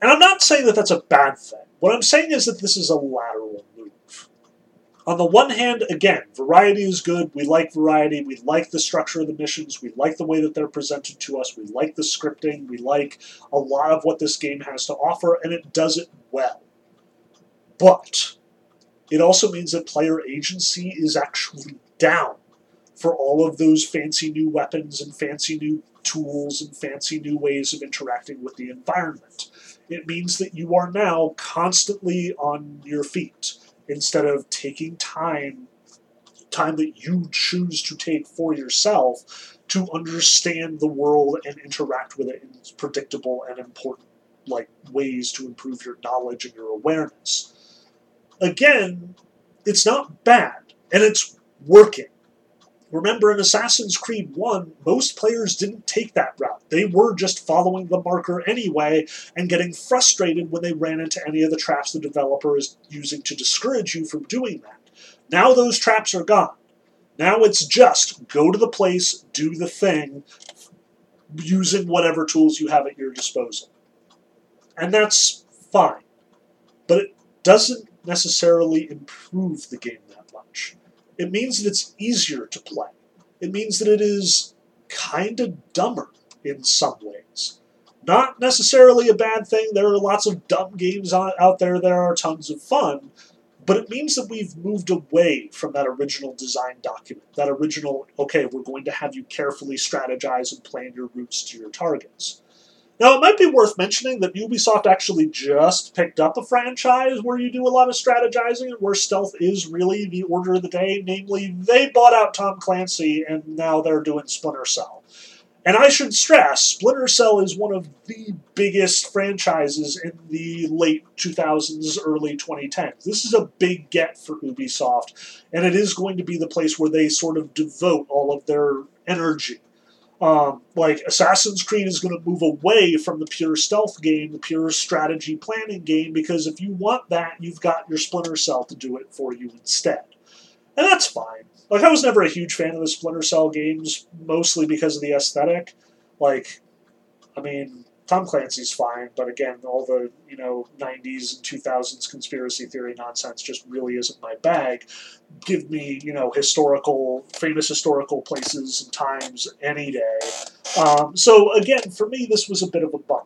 And I'm not saying that that's a bad thing. What I'm saying is that this is a lateral. On the one hand, again, variety is good. We like variety. We like the structure of the missions. We like the way that they're presented to us. We like the scripting. We like a lot of what this game has to offer, and it does it well. But it also means that player agency is actually down for all of those fancy new weapons and fancy new tools and fancy new ways of interacting with the environment. It means that you are now constantly on your feet instead of taking time time that you choose to take for yourself to understand the world and interact with it in predictable and important like ways to improve your knowledge and your awareness. Again, it's not bad and it's working. Remember in Assassin's Creed 1, most players didn't take that route. They were just following the marker anyway and getting frustrated when they ran into any of the traps the developer is using to discourage you from doing that. Now those traps are gone. Now it's just go to the place, do the thing, using whatever tools you have at your disposal. And that's fine. But it doesn't necessarily improve the game. It means that it's easier to play. It means that it is kind of dumber in some ways. Not necessarily a bad thing. There are lots of dumb games out there that are tons of fun, but it means that we've moved away from that original design document. That original, okay, we're going to have you carefully strategize and plan your routes to your targets. Now, it might be worth mentioning that Ubisoft actually just picked up a franchise where you do a lot of strategizing and where stealth is really the order of the day. Namely, they bought out Tom Clancy and now they're doing Splinter Cell. And I should stress, Splinter Cell is one of the biggest franchises in the late 2000s, early 2010s. This is a big get for Ubisoft, and it is going to be the place where they sort of devote all of their energy um, like Assassin's Creed is going to move away from the pure stealth game, the pure strategy planning game, because if you want that, you've got your Splinter Cell to do it for you instead. And that's fine. Like, I was never a huge fan of the Splinter Cell games, mostly because of the aesthetic. Like, I mean, Tom Clancy's fine, but again, all the you know '90s and 2000s conspiracy theory nonsense just really isn't my bag. Give me you know historical, famous historical places and times any day. Um, so again, for me, this was a bit of a bummer.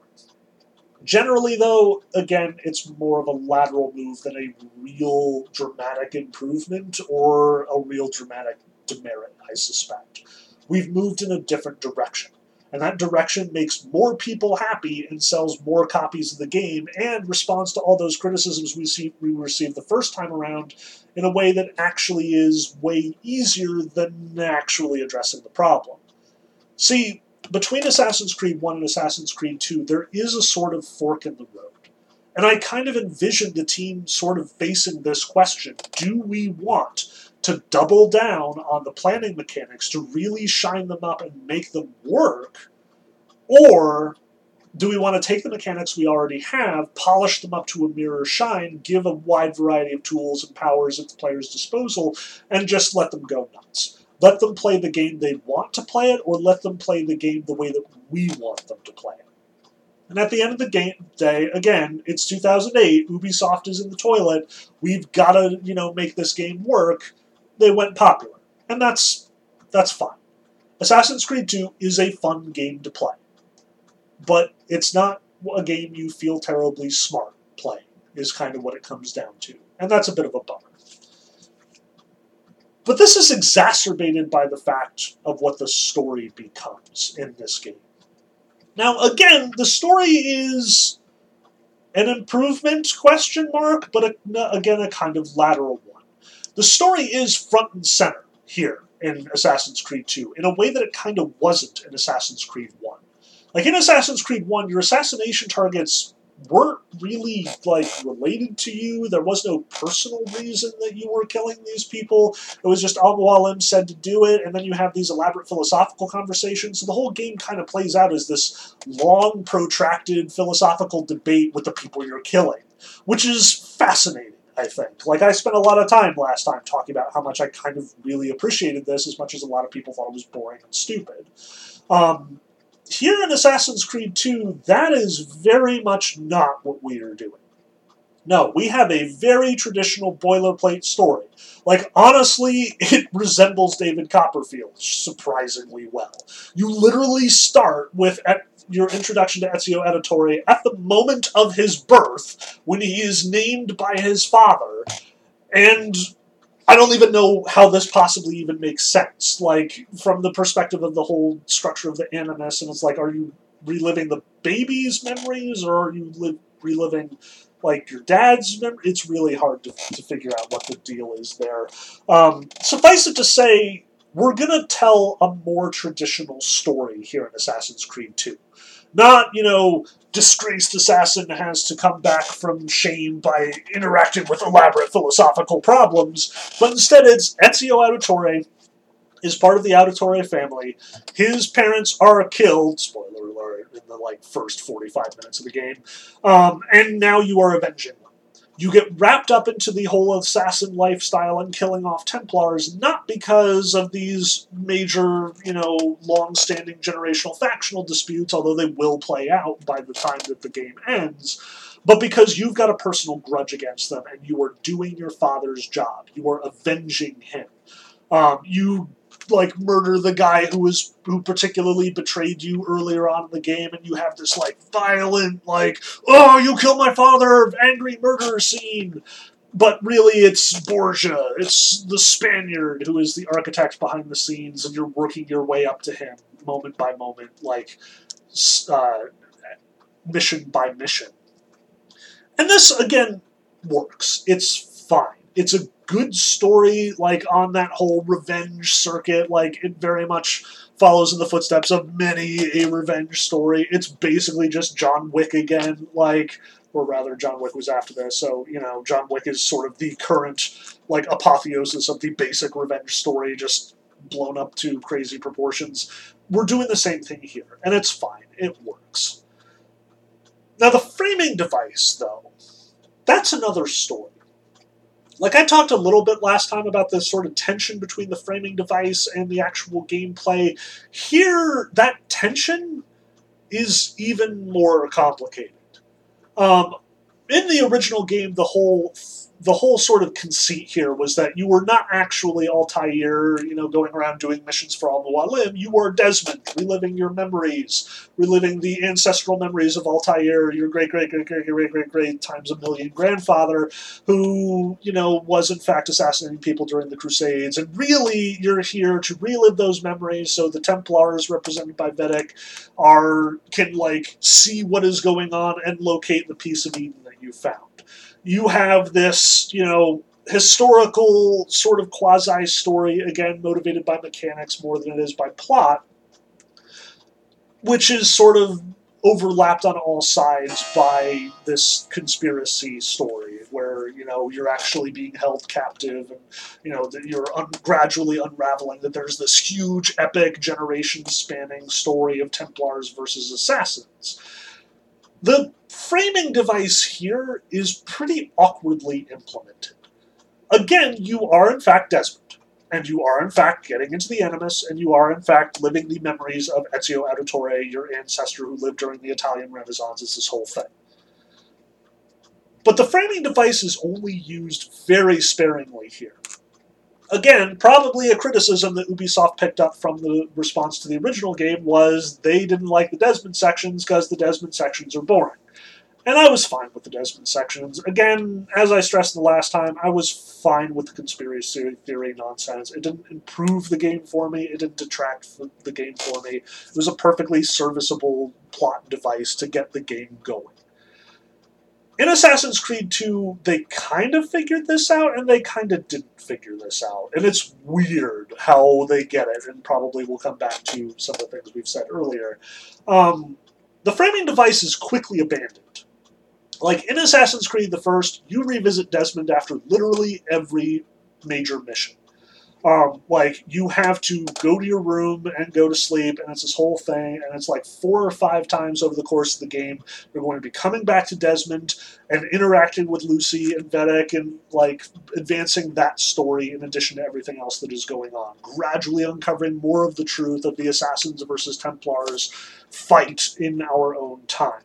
Generally, though, again, it's more of a lateral move than a real dramatic improvement or a real dramatic demerit. I suspect we've moved in a different direction and that direction makes more people happy and sells more copies of the game and responds to all those criticisms we see we received the first time around in a way that actually is way easier than actually addressing the problem. See, between Assassin's Creed 1 and Assassin's Creed 2, there is a sort of fork in the road. And I kind of envisioned the team sort of facing this question do we want to double down on the planning mechanics to really shine them up and make them work? Or do we want to take the mechanics we already have, polish them up to a mirror shine, give a wide variety of tools and powers at the player's disposal, and just let them go nuts? Let them play the game they want to play it, or let them play the game the way that we want them to play it. And at the end of the game day, again, it's 2008. Ubisoft is in the toilet. We've got to, you know, make this game work they went popular, and that's that's fine. Assassin's Creed 2 is a fun game to play, but it's not a game you feel terribly smart playing. Is kind of what it comes down to, and that's a bit of a bummer. But this is exacerbated by the fact of what the story becomes in this game. Now, again, the story is an improvement question mark, but a, again a kind of lateral one. The story is front and center here in Assassin's Creed 2 in a way that it kind of wasn't in Assassin's Creed 1. Like in Assassin's Creed 1, your assassination targets weren't really like related to you. There was no personal reason that you were killing these people. It was just Al Mualim said to do it, and then you have these elaborate philosophical conversations. So the whole game kind of plays out as this long, protracted philosophical debate with the people you're killing, which is fascinating. I think. Like, I spent a lot of time last time talking about how much I kind of really appreciated this, as much as a lot of people thought it was boring and stupid. Um, here in Assassin's Creed 2, that is very much not what we are doing. No, we have a very traditional boilerplate story. Like, honestly, it resembles David Copperfield surprisingly well. You literally start with at your introduction to Ezio Auditore at the moment of his birth, when he is named by his father, and I don't even know how this possibly even makes sense. Like, from the perspective of the whole structure of the animus, and it's like, are you reliving the baby's memories, or are you li- reliving like your dad's memory? It's really hard to, to figure out what the deal is there. Um, suffice it to say, we're gonna tell a more traditional story here in Assassin's Creed 2. Not, you know, disgraced assassin has to come back from shame by interacting with elaborate philosophical problems, but instead it's Ezio Auditore is part of the Auditore family. His parents are killed, spoiler alert, in the like first 45 minutes of the game, um, and now you are avenging. You get wrapped up into the whole assassin lifestyle and killing off Templars, not because of these major, you know, long-standing generational factional disputes, although they will play out by the time that the game ends, but because you've got a personal grudge against them and you are doing your father's job. You are avenging him. Um, you like murder the guy who was who particularly betrayed you earlier on in the game and you have this like violent like oh you killed my father angry murder scene. But really it's Borgia. It's the Spaniard who is the architect behind the scenes and you're working your way up to him moment by moment like uh, mission by mission. And this again works. It's fine. It's a good story, like on that whole revenge circuit. Like it very much follows in the footsteps of many a revenge story. It's basically just John Wick again, like or rather John Wick was after this, so you know, John Wick is sort of the current like apotheosis of the basic revenge story, just blown up to crazy proportions. We're doing the same thing here, and it's fine. It works. Now the framing device, though, that's another story. Like I talked a little bit last time about this sort of tension between the framing device and the actual gameplay. Here, that tension is even more complicated. Um, in the original game, the whole the whole sort of conceit here was that you were not actually Altair, you know, going around doing missions for Al Mualim. You were Desmond, reliving your memories, reliving the ancestral memories of Altair, your great, great, great, great, great, great, great times a million grandfather, who, you know, was in fact assassinating people during the Crusades. And really, you're here to relive those memories so the Templars, represented by Vidic, are can like see what is going on and locate the piece of Eden that you found you have this, you know, historical sort of quasi story, again, motivated by mechanics more than it is by plot, which is sort of overlapped on all sides by this conspiracy story where you know you're actually being held captive and you know that you're un- gradually unraveling that there's this huge epic generation spanning story of templars versus assassins. The framing device here is pretty awkwardly implemented. Again, you are in fact Desmond, and you are in fact getting into the Animus, and you are in fact living the memories of Ezio Auditore, your ancestor who lived during the Italian Renaissance, is this whole thing. But the framing device is only used very sparingly here again, probably a criticism that Ubisoft picked up from the response to the original game was they didn't like the Desmond sections because the Desmond sections are boring. And I was fine with the Desmond sections. Again, as I stressed the last time, I was fine with the conspiracy theory nonsense. It didn't improve the game for me, it didn't detract the game for me. It was a perfectly serviceable plot device to get the game going in Assassin's Creed 2, they kind of figured this out and they kind of didn't figure this out. And it's weird how they get it, and probably we'll come back to some of the things we've said earlier. Um, the framing device is quickly abandoned. Like in Assassin's Creed the first, you revisit Desmond after literally every major mission. Um, like you have to go to your room and go to sleep, and it's this whole thing, and it's like four or five times over the course of the game. You're going to be coming back to Desmond and interacting with Lucy and Vidic and like advancing that story in addition to everything else that is going on. Gradually uncovering more of the truth of the Assassins versus Templars fight in our own time.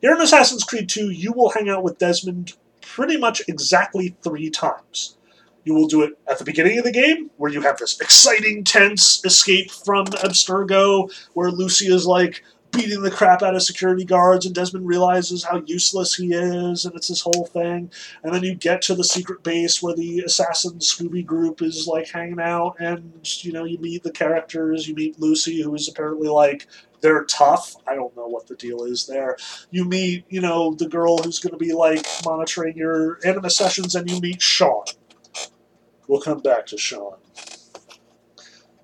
Here in Assassin's Creed 2, you will hang out with Desmond pretty much exactly three times. You will do it at the beginning of the game, where you have this exciting, tense escape from Abstergo, where Lucy is like beating the crap out of security guards, and Desmond realizes how useless he is, and it's this whole thing. And then you get to the secret base where the assassin Scooby group is like hanging out, and you know you meet the characters. You meet Lucy, who is apparently like they're tough. I don't know what the deal is there. You meet, you know, the girl who's going to be like monitoring your anima sessions, and you meet Shaun. We'll come back to Shaun.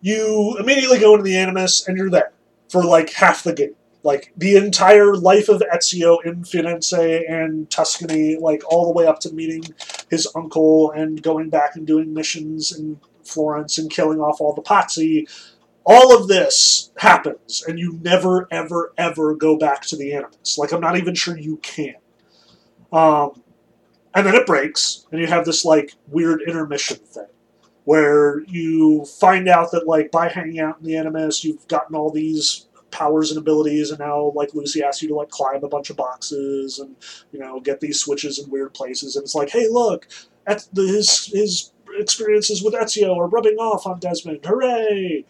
You immediately go into the Animus, and you're there for like half the game. Like the entire life of Ezio in Firenze and Tuscany, like all the way up to meeting his uncle and going back and doing missions in Florence and killing off all the Pazzi. All of this happens, and you never, ever, ever go back to the Animus. Like I'm not even sure you can. Um, and then it breaks, and you have this like weird intermission thing where you find out that like by hanging out in the Animus, you've gotten all these powers and abilities, and now like Lucy asks you to like climb a bunch of boxes and you know get these switches in weird places, and it's like, hey, look, at the, his his experiences with Ezio are rubbing off on Desmond, hooray!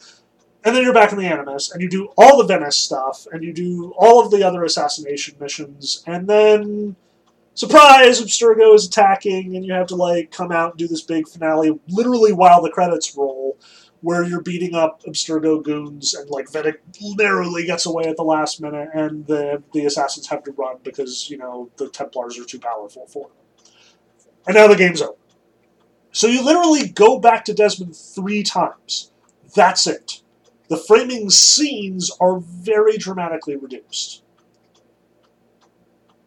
And then you're back in the Animus, and you do all the Venice stuff, and you do all of the other assassination missions, and then surprise, Abstergo is attacking, and you have to like come out and do this big finale, literally while the credits roll, where you're beating up Abstergo goons, and like Vidic narrowly gets away at the last minute, and the the assassins have to run because you know the Templars are too powerful for them. And now the game's over. So you literally go back to Desmond three times. That's it. The framing scenes are very dramatically reduced.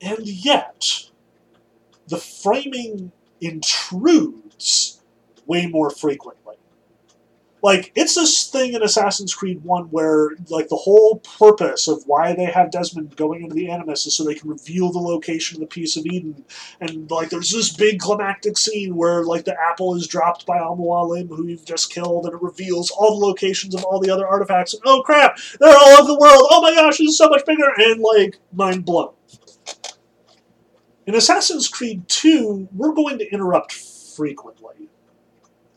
And yet, the framing intrudes way more frequently. Like, it's this thing in Assassin's Creed 1 where, like, the whole purpose of why they have Desmond going into the Animus is so they can reveal the location of the Piece of Eden. And, like, there's this big climactic scene where, like, the apple is dropped by Al Mualim, who you've just killed, and it reveals all the locations of all the other artifacts. And, oh, crap! They're all over the world! Oh my gosh, this is so much bigger! And, like, mind blown. In Assassin's Creed 2, we're going to interrupt frequently.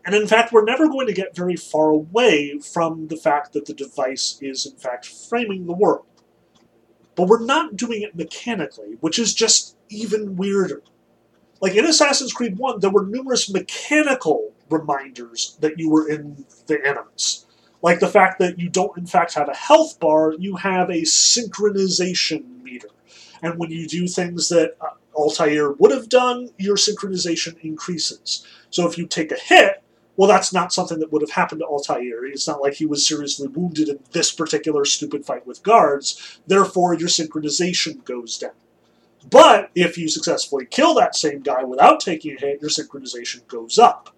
And in fact, we're never going to get very far away from the fact that the device is, in fact, framing the world. But we're not doing it mechanically, which is just even weirder. Like in Assassin's Creed 1, there were numerous mechanical reminders that you were in the Animus. Like the fact that you don't, in fact, have a health bar, you have a synchronization meter. And when you do things that uh, Altair would have done, your synchronization increases. So if you take a hit, well, that's not something that would have happened to Altair. It's not like he was seriously wounded in this particular stupid fight with guards. Therefore, your synchronization goes down. But if you successfully kill that same guy without taking a hit, your synchronization goes up.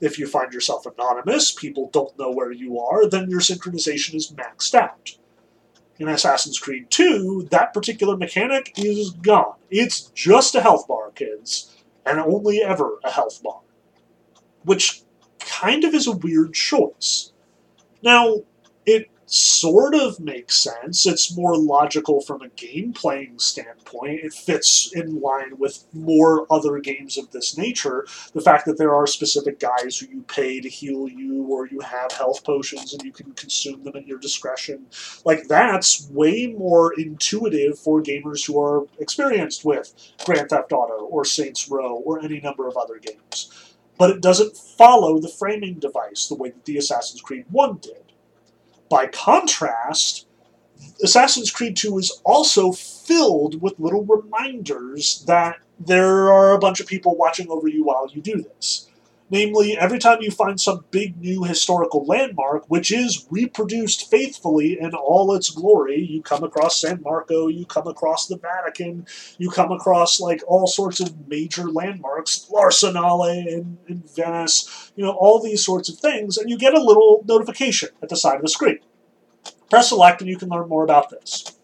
If you find yourself anonymous, people don't know where you are, then your synchronization is maxed out. In Assassin's Creed 2, that particular mechanic is gone. It's just a health bar, kids, and only ever a health bar. Which kind of is a weird choice. Now, it sort of makes sense. It's more logical from a game playing standpoint. It fits in line with more other games of this nature. The fact that there are specific guys who you pay to heal you, or you have health potions and you can consume them at your discretion. Like, that's way more intuitive for gamers who are experienced with Grand Theft Auto, or Saints Row, or any number of other games. But it doesn't follow the framing device the way that the Assassin's Creed 1 did. By contrast, Assassin's Creed 2 is also filled with little reminders that there are a bunch of people watching over you while you do this. Namely, every time you find some big new historical landmark, which is reproduced faithfully in all its glory, you come across San Marco, you come across the Vatican, you come across like all sorts of major landmarks, L'Arsenale in, in Venice, you know, all these sorts of things, and you get a little notification at the side of the screen. Press select and you can learn more about this.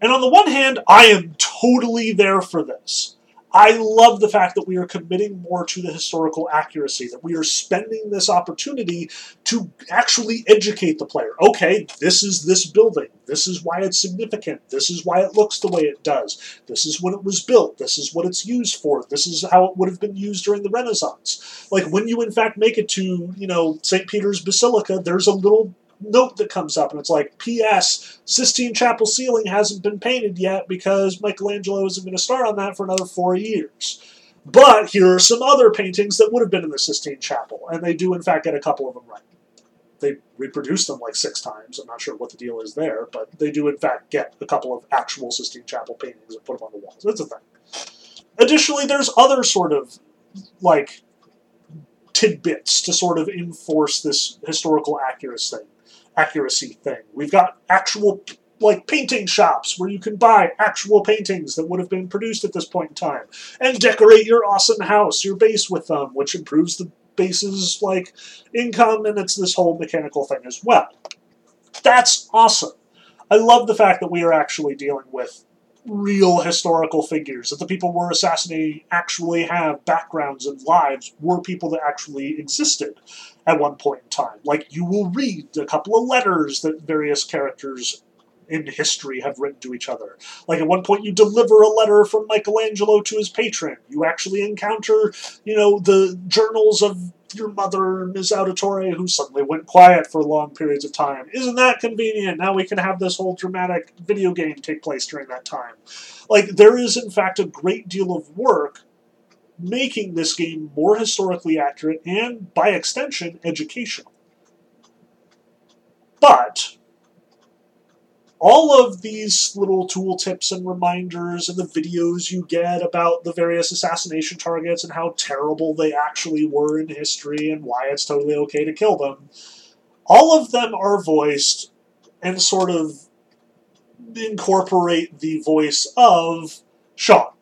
And on the one hand, I am totally there for this. I love the fact that we are committing more to the historical accuracy, that we are spending this opportunity to actually educate the player. Okay, this is this building. This is why it's significant. This is why it looks the way it does. This is when it was built. This is what it's used for. This is how it would have been used during the Renaissance. Like when you in fact make it to, you know, St. Peter's Basilica, there's a little note that comes up, and it's like, P.S. Sistine Chapel ceiling hasn't been painted yet because Michelangelo isn't going to start on that for another four years. But here are some other paintings that would have been in the Sistine Chapel, and they do in fact get a couple of them right. They reproduce them like six times. I'm not sure what the deal is there, but they do in fact get a couple of actual Sistine Chapel paintings and put them on the walls. That's a thing. Additionally, there's other sort of like tidbits to sort of enforce this historical accuracy accuracy thing. We've got actual like painting shops where you can buy actual paintings that would have been produced at this point in time and decorate your awesome house, your base with them, which improves the base's like income and it's this whole mechanical thing as well. That's awesome. I love the fact that we are actually dealing with real historical figures, that the people we're assassinating actually have backgrounds and lives, were people that actually existed at one point in time. Like, you will read a couple of letters that various characters in history have written to each other. Like at one point, you deliver a letter from Michelangelo to his patron. You actually encounter, you know, the journals of your mother, Ms. Auditore, who suddenly went quiet for long periods of time. Isn't that convenient? Now we can have this whole dramatic video game take place during that time. Like, there is, in fact, a great deal of work making this game more historically accurate and, by extension, educational. But all of these little tooltips and reminders and the videos you get about the various assassination targets and how terrible they actually were in history and why it's totally okay to kill them, all of them are voiced and sort of incorporate the voice of Shaun.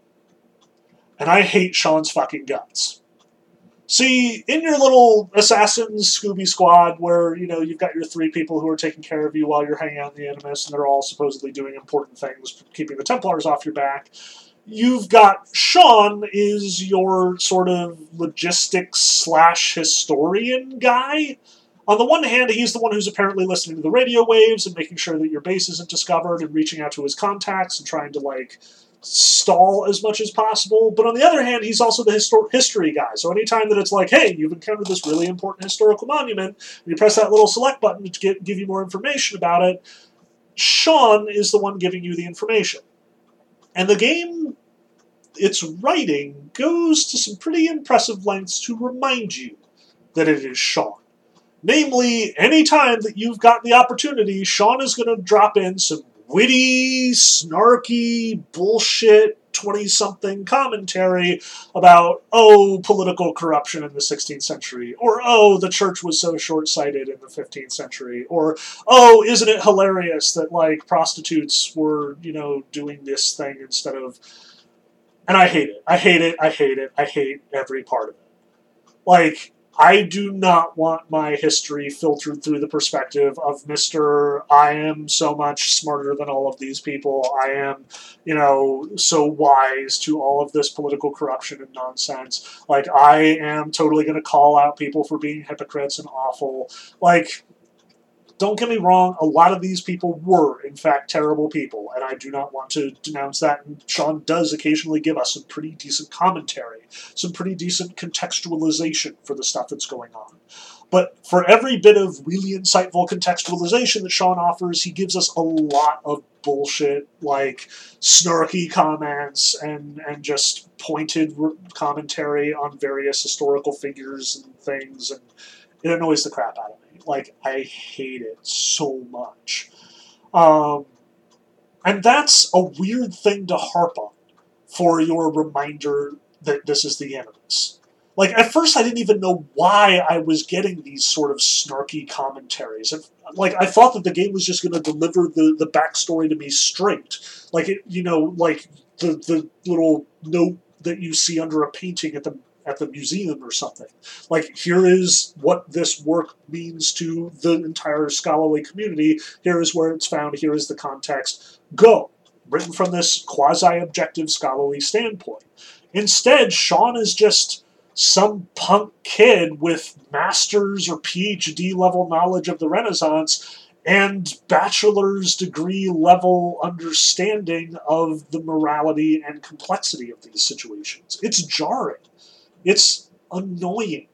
And I hate Shaun's fucking guts. See, in your little Assassin's Scooby Squad, where you know you've got your three people who are taking care of you while you're hanging out in the Animus, and they're all supposedly doing important things, keeping the Templars off your back. You've got Shaun is your sort of logistics slash historian guy. On the one hand, he's the one who's apparently listening to the radio waves and making sure that your base isn't discovered and reaching out to his contacts and trying to like stall as much as possible. But on the other hand, he's also the histor- history guy. So anytime that it's like, hey, you've encountered this really important historical monument, and you press that little select button to get, give you more information about it, Shaun is the one giving you the information. And the game, its writing, goes to some pretty impressive lengths to remind you that it is Shaun. Namely, anytime that you've got the opportunity, Shaun is going to drop in some witty, snarky, bullshit 20 something commentary about, oh, political corruption in the 16th century, or oh, the church was so short sighted in the 15th century, or oh, isn't it hilarious that, like, prostitutes were, you know, doing this thing instead of. And I hate it. I hate it. I hate it. I hate every part of it. Like, I do not want my history filtered through the perspective of Mr. I am so much smarter than all of these people. I am, you know, so wise to all of this political corruption and nonsense. Like, I am totally going to call out people for being hypocrites and awful. Like, don't get me wrong, a lot of these people were, in fact, terrible people, and I do not want to denounce that. And Shaun does occasionally give us some pretty decent commentary, some pretty decent contextualization for the stuff that's going on. But for every bit of really insightful contextualization that Shaun offers, he gives us a lot of bullshit, like snarky comments and, and just pointed commentary on various historical figures and things, and it annoys the crap out of me. Like, I hate it so much. Um, and that's a weird thing to harp on for your reminder that this is the Animus. Like, at first, I didn't even know why I was getting these sort of snarky commentaries. Like, I thought that the game was just going to deliver the, the backstory to me straight. Like, it, you know, like the, the little note that you see under a painting at the at the museum or something. Like, here is what this work means to the entire scholarly community. Here is where it's found. Here is the context. Go. Written from this quasi objective scholarly standpoint. Instead, Shaun is just some punk kid with master's or PhD level knowledge of the Renaissance and bachelor's degree level understanding of the morality and complexity of these situations. It's jarring. It's annoying.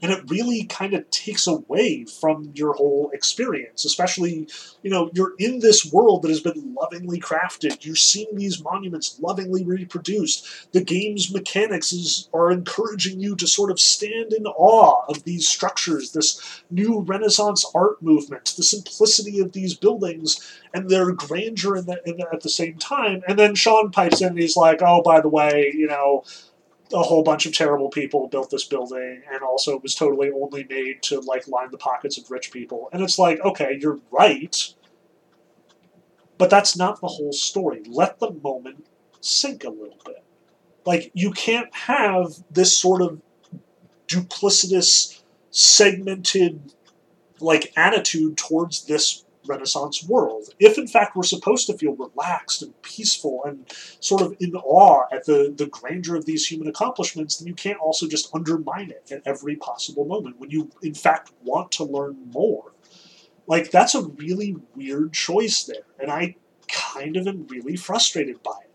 And it really kind of takes away from your whole experience especially you know you're in this world that has been lovingly crafted. You're seeing these monuments lovingly reproduced. The game's mechanics is, are encouraging you to sort of stand in awe of these structures this new renaissance art movement the simplicity of these buildings and their grandeur in the, in the, at the same time. And then shaun pipes in and he's like oh by the way you know a whole bunch of terrible people built this building and also it was totally only made to like line the pockets of rich people. And it's like okay you're right but that's not the whole story. Let the moment sink a little bit. Like you can't have this sort of duplicitous segmented like attitude towards this Renaissance world. If in fact we're supposed to feel relaxed and peaceful and sort of in awe at the, the grandeur of these human accomplishments, then you can't also just undermine it at every possible moment when you in fact want to learn more. Like that's a really weird choice there, and I kind of am really frustrated by it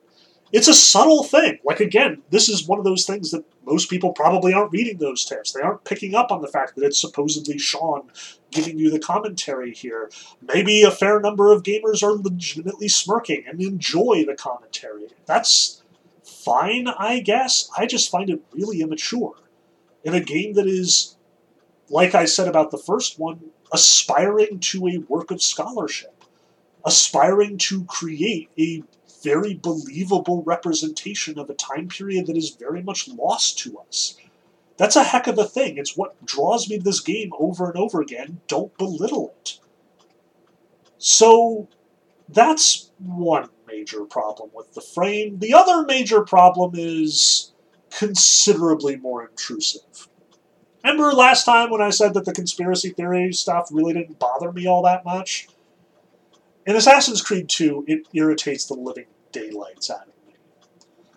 it's a subtle thing. Like again, this is one of those things that most people probably aren't reading those tips. They aren't picking up on the fact that it's supposedly Shaun giving you the commentary here. Maybe a fair number of gamers are legitimately smirking and enjoy the commentary. That's fine, I guess. I just find it really immature. In a game that is, like I said about the first one, aspiring to a work of scholarship, aspiring to create a very believable representation of a time period that is very much lost to us. That's a heck of a thing. It's what draws me to this game over and over again. Don't belittle it. So that's one major problem with the frame. The other major problem is considerably more intrusive. Remember last time when I said that the conspiracy theory stuff really didn't bother me all that much? In Assassin's Creed 2, it irritates the living daylights out of me.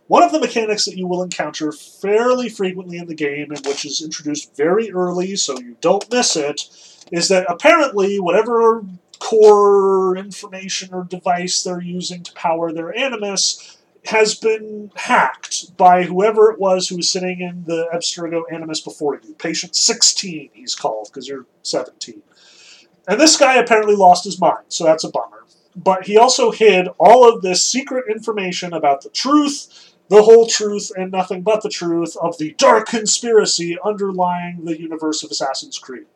One of the mechanics that you will encounter fairly frequently in the game, and which is introduced very early so you don't miss it, is that apparently whatever core information or device they're using to power their Animus has been hacked by whoever it was who was sitting in the Abstergo Animus before you. Patient 16, he's called, because you're 17. And this guy apparently lost his mind, so that's a bummer but he also hid all of this secret information about the truth, the whole truth, and nothing but the truth of the dark conspiracy underlying the universe of Assassin's Creed.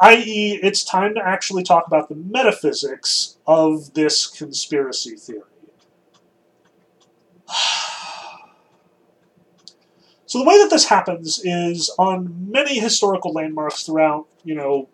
I.e., it's time to actually talk about the metaphysics of this conspiracy theory. So the way that this happens is on many historical landmarks throughout, you know,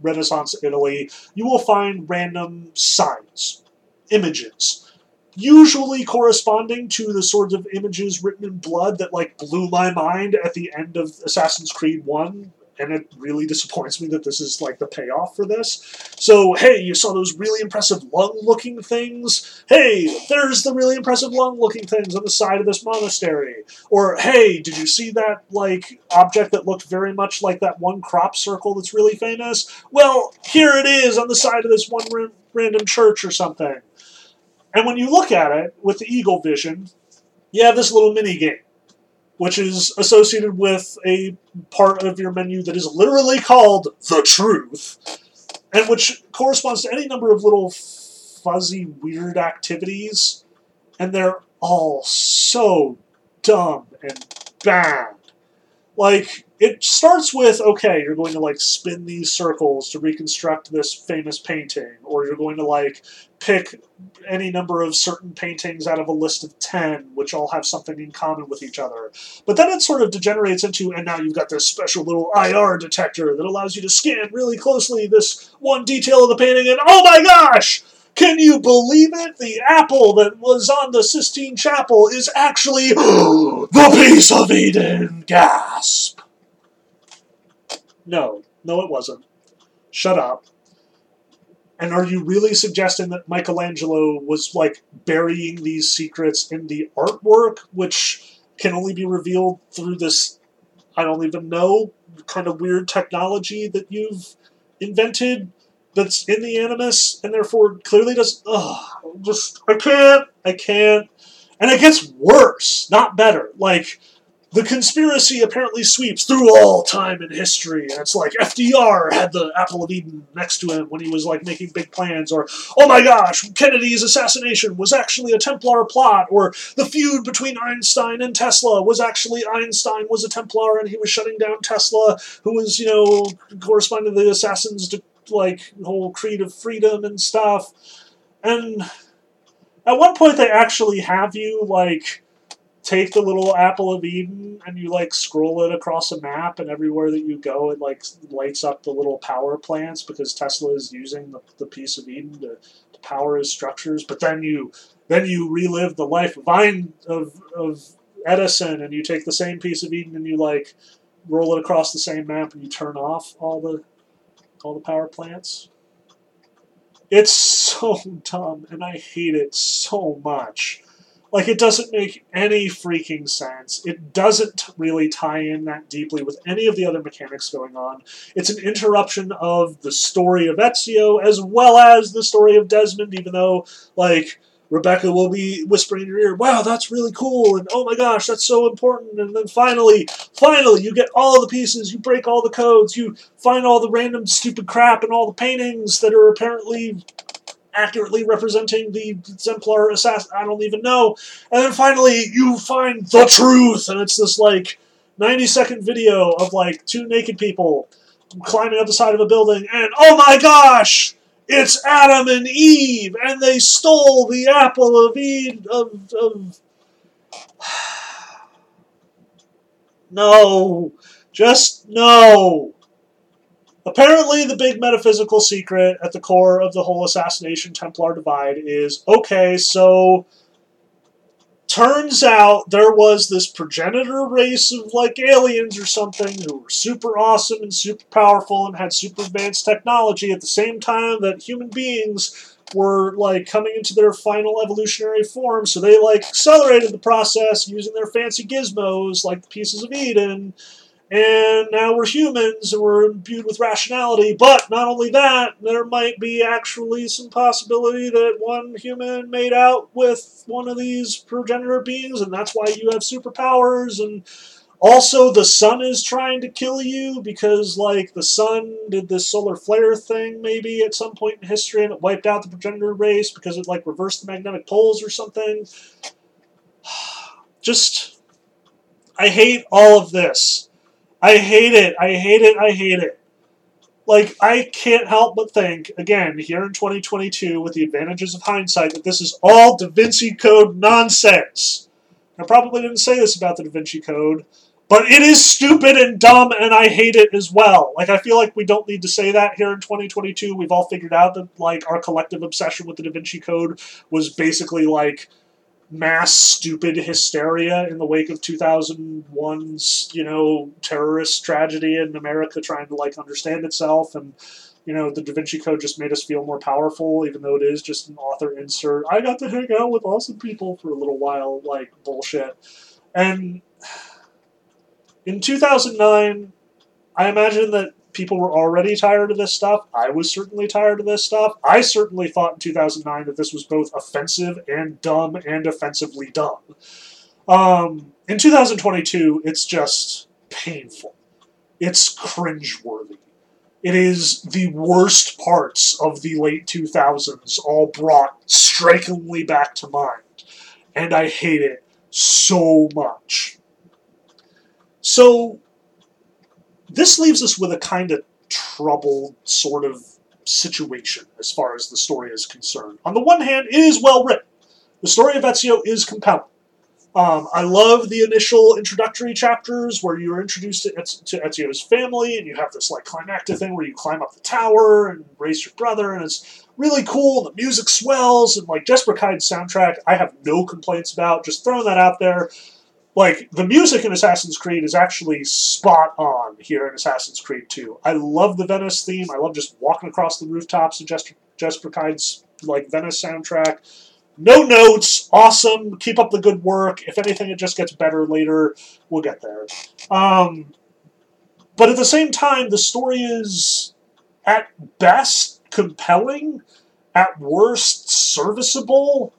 Renaissance Italy, you will find random signs, images, usually corresponding to the sorts of images written in blood that like blew my mind at the end of Assassin's Creed 1 and it really disappoints me that this is like the payoff for this. So, hey, you saw those really impressive lung looking things? Hey, there's the really impressive lung looking things on the side of this monastery. Or, hey, did you see that like object that looked very much like that one crop circle that's really famous? Well, here it is on the side of this one ra- random church or something. And when you look at it with the eagle vision, you have this little mini game which is associated with a part of your menu that is literally called the truth, and which corresponds to any number of little fuzzy, weird activities, and they're all so dumb and bad. Like, it starts with okay, you're going to like spin these circles to reconstruct this famous painting, or you're going to like pick any number of certain paintings out of a list of 10, which all have something in common with each other. But then it sort of degenerates into, and now you've got this special little IR detector that allows you to scan really closely this one detail of the painting, and oh my gosh! Can you believe it? The apple that was on the Sistine Chapel is actually the piece of Eden! Gasp! No, no, it wasn't. Shut up. And are you really suggesting that Michelangelo was like burying these secrets in the artwork, which can only be revealed through this, I don't even know, kind of weird technology that you've invented that's in the Animus, and therefore clearly does. Ugh, just I can't, I can't, and it gets worse, not better. Like the conspiracy apparently sweeps through all time and history. And it's like FDR had the Apple of Eden next to him when he was like making big plans, or oh my gosh, Kennedy's assassination was actually a Templar plot, or the feud between Einstein and Tesla was actually Einstein was a Templar and he was shutting down Tesla, who was you know corresponding to the assassins to like whole of freedom and stuff. And at one point they actually have you like take the little apple of Eden and you like scroll it across a map, and everywhere that you go, it like lights up the little power plants because Tesla is using the, the piece of Eden to, to power his structures. But then you then you relive the life of, Ein, of of Edison, and you take the same piece of Eden and you like roll it across the same map, and you turn off all the all the power plants. It's so dumb, and I hate it so much. Like, it doesn't make any freaking sense. It doesn't really tie in that deeply with any of the other mechanics going on. It's an interruption of the story of Ezio as well as the story of Desmond, even though, like, Rebecca will be whispering in your ear, wow, that's really cool, and oh my gosh, that's so important. And then finally, finally, you get all the pieces, you break all the codes, you find all the random stupid crap and all the paintings that are apparently accurately representing the exemplar assassin. I don't even know. And then finally, you find the truth, and it's this like 90 second video of like two naked people climbing up the side of a building, and oh my gosh! It's Adam and Eve, and they stole the apple of Eve. Of, of... no, just no. Apparently, the big metaphysical secret at the core of the whole assassination Templar divide is okay, so turns out there was this progenitor race of like aliens or something who were super awesome and super powerful and had super advanced technology at the same time that human beings were like coming into their final evolutionary form. So they like accelerated the process using their fancy gizmos like the pieces of eden and now we're humans and we're imbued with rationality. But not only that, there might be actually some possibility that one human made out with one of these progenitor beings, and that's why you have superpowers. And also, the sun is trying to kill you because, like, the sun did this solar flare thing maybe at some point in history, and it wiped out the progenitor race because it like reversed the magnetic poles or something. Just, I hate all of this. I hate it. I hate it. I hate it. Like, I can't help but think, again, here in 2022, with the advantages of hindsight, that this is all Da Vinci Code nonsense. I probably didn't say this about the Da Vinci Code, but it is stupid and dumb, and I hate it as well. Like, I feel like we don't need to say that here in 2022. We've all figured out that, like, our collective obsession with the Da Vinci Code was basically, like, mass stupid hysteria in the wake of 2001's you know terrorist tragedy in america trying to like understand itself. And you know the da vinci code just made us feel more powerful even though it is just an author insert. I got to hang out with awesome people for a little while like bullshit. And in 2009 i imagine that people were already tired of this stuff. I was certainly tired of this stuff. I certainly thought in 2009 that this was both offensive and dumb and offensively dumb. Um, in 2022, it's just painful. It's cringeworthy. It is the worst parts of the late 2000s all brought strikingly back to mind. And I hate it so much. So, this leaves us with a kind of troubled sort of situation as far as the story is concerned. On the one hand, it is well written. The story of Ezio is compelling. Um, I love the initial introductory chapters where you are introduced to, to Ezio's family, and you have this like climactic thing where you climb up the tower and raise your brother, and it's really cool. And the music swells, and like Jesper Kyde's soundtrack, I have no complaints about. Just throwing that out there like the music in Assassin's Creed is actually spot on here in Assassin's Creed 2. I love the Venice theme. I love just walking across the rooftops of Jesper, Jesper like Venice soundtrack. no notes, awesome. Keep up the good work. If anything, it just gets better later. We'll get there. Um, but at the same time, the story is at best compelling, at worst serviceable.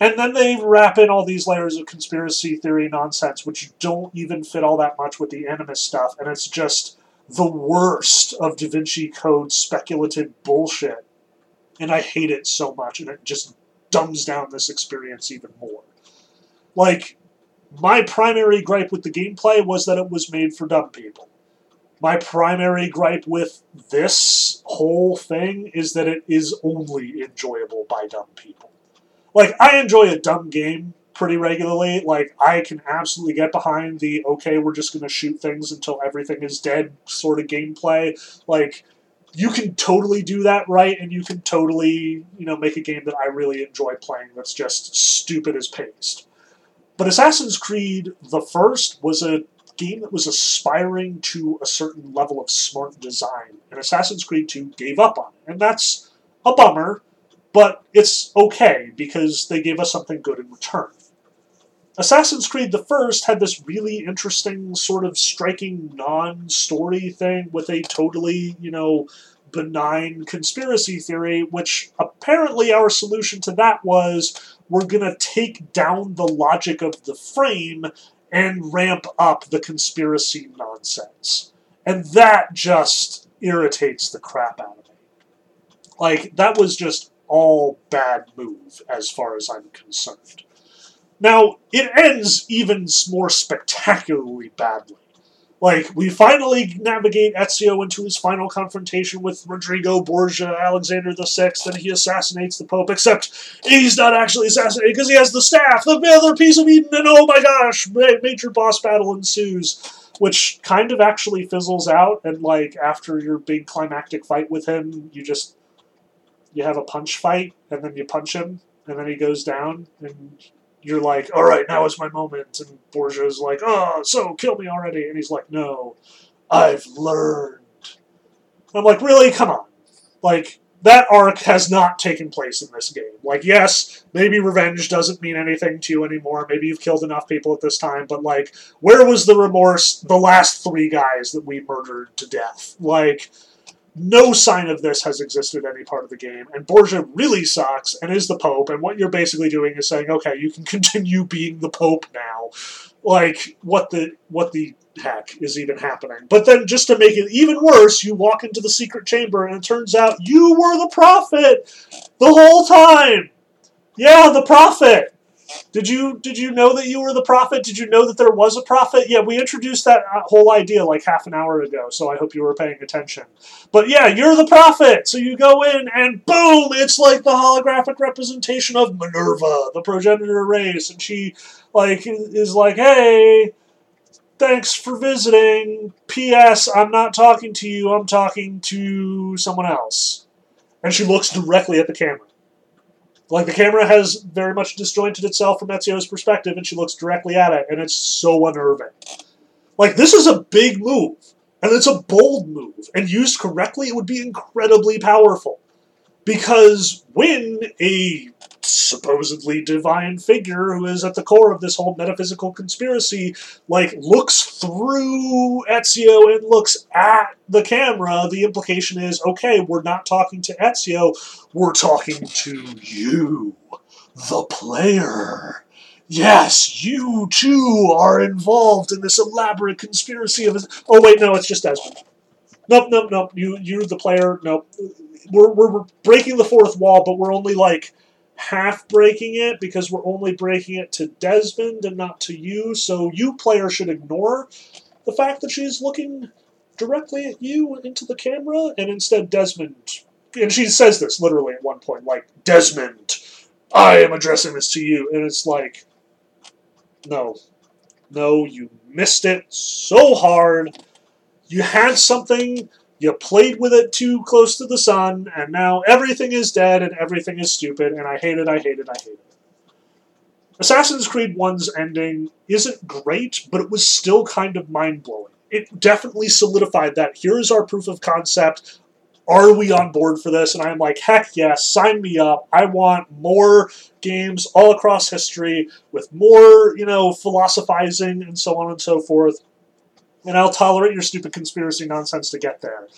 And then they wrap in all these layers of conspiracy theory nonsense, which don't even fit all that much with the Animus stuff, and it's just the worst of Da Vinci Code speculative bullshit. And I hate it so much, and it just dumbs down this experience even more. Like, my primary gripe with the gameplay was that it was made for dumb people. My primary gripe with this whole thing is that it is only enjoyable by dumb people. Like, I enjoy a dumb game pretty regularly. Like, I can absolutely get behind the okay, we're just going to shoot things until everything is dead sort of gameplay. Like, you can totally do that right, and you can totally, you know, make a game that I really enjoy playing that's just stupid as paste. But Assassin's Creed, the first, was a game that was aspiring to a certain level of smart design, and Assassin's Creed 2 gave up on it. And that's a bummer, but it's okay because they gave us something good in return. Assassin's Creed the first had this really interesting sort of striking non-story thing with a totally, you know, benign conspiracy theory, which apparently our solution to that was we're going to take down the logic of the frame and ramp up the conspiracy nonsense. And that just irritates the crap out of me. Like, that was just all bad move as far as I'm concerned. Now, it ends even more spectacularly badly. Like, we finally navigate Ezio into his final confrontation with Rodrigo Borgia, Alexander VI, and he assassinates the Pope, except he's not actually assassinated because he has the staff, the other piece of Eden, and oh my gosh, major boss battle ensues, which kind of actually fizzles out, and like, after your big climactic fight with him, you just, you have a punch fight, and then you punch him, and then he goes down, and you're like, all right, now is my moment. And Borgia's like, oh, so kill me already. And he's like, no, I've learned. I'm like, really? Come on. Like, that arc has not taken place in this game. Like, yes, maybe revenge doesn't mean anything to you anymore. Maybe you've killed enough people at this time, but, like, where was the remorse the last three guys that we murdered to death? Like, no sign of this has existed any part of the game, and Borgia really sucks and is the Pope, and what you're basically doing is saying, okay, you can continue being the Pope now. Like, what the what the heck is even happening? But then, just to make it even worse, you walk into the secret chamber, and it turns out you were the prophet the whole time. Yeah, the prophet. Did you did you know that you were the prophet? Did you know that there was a prophet? Yeah, we introduced that uh, whole idea like half an hour ago, so I hope you were paying attention. But yeah, you're the prophet. So you go in and boom, it's like the holographic representation of Minerva, the progenitor race, and she like is like, "Hey, thanks for visiting. P.S. I'm not talking to you. I'm talking to someone else." And she looks directly at the camera. Like the camera has very much disjointed itself from Ezio's perspective, and she looks directly at it, and it's so unnerving. Like this is a big move, and it's a bold move, and used correctly, it would be incredibly powerful. Because when a supposedly divine figure who is at the core of this whole metaphysical conspiracy, like looks through Ezio and looks at the camera, the implication is, okay, we're not talking to Ezio, we're talking to you, the player. Yes, you too are involved in this elaborate conspiracy of. Oh wait, no, it's just Desmond. Nope, nope, nope. You, you're the player. Nope. We're, we're breaking the fourth wall, but we're only like half breaking it because we're only breaking it to Desmond and not to you. So you, player, should ignore the fact that she's looking directly at you into the camera, and instead Desmond. And she says this literally at one point, like, Desmond, I am addressing this to you. And it's like, no. No, you missed it so hard. You had something you played with it too close to the sun, and now everything is dead and everything is stupid, and I hate it, I hate it, I hate it. Assassin's Creed 1's ending isn't great, but it was still kind of mind blowing. It definitely solidified that here is our proof of concept. are we on board for this? And I'm like, heck yes, sign me up. I want more games all across history with more, you know, philosophizing and so on and so forth. And I'll tolerate your stupid conspiracy nonsense to get there.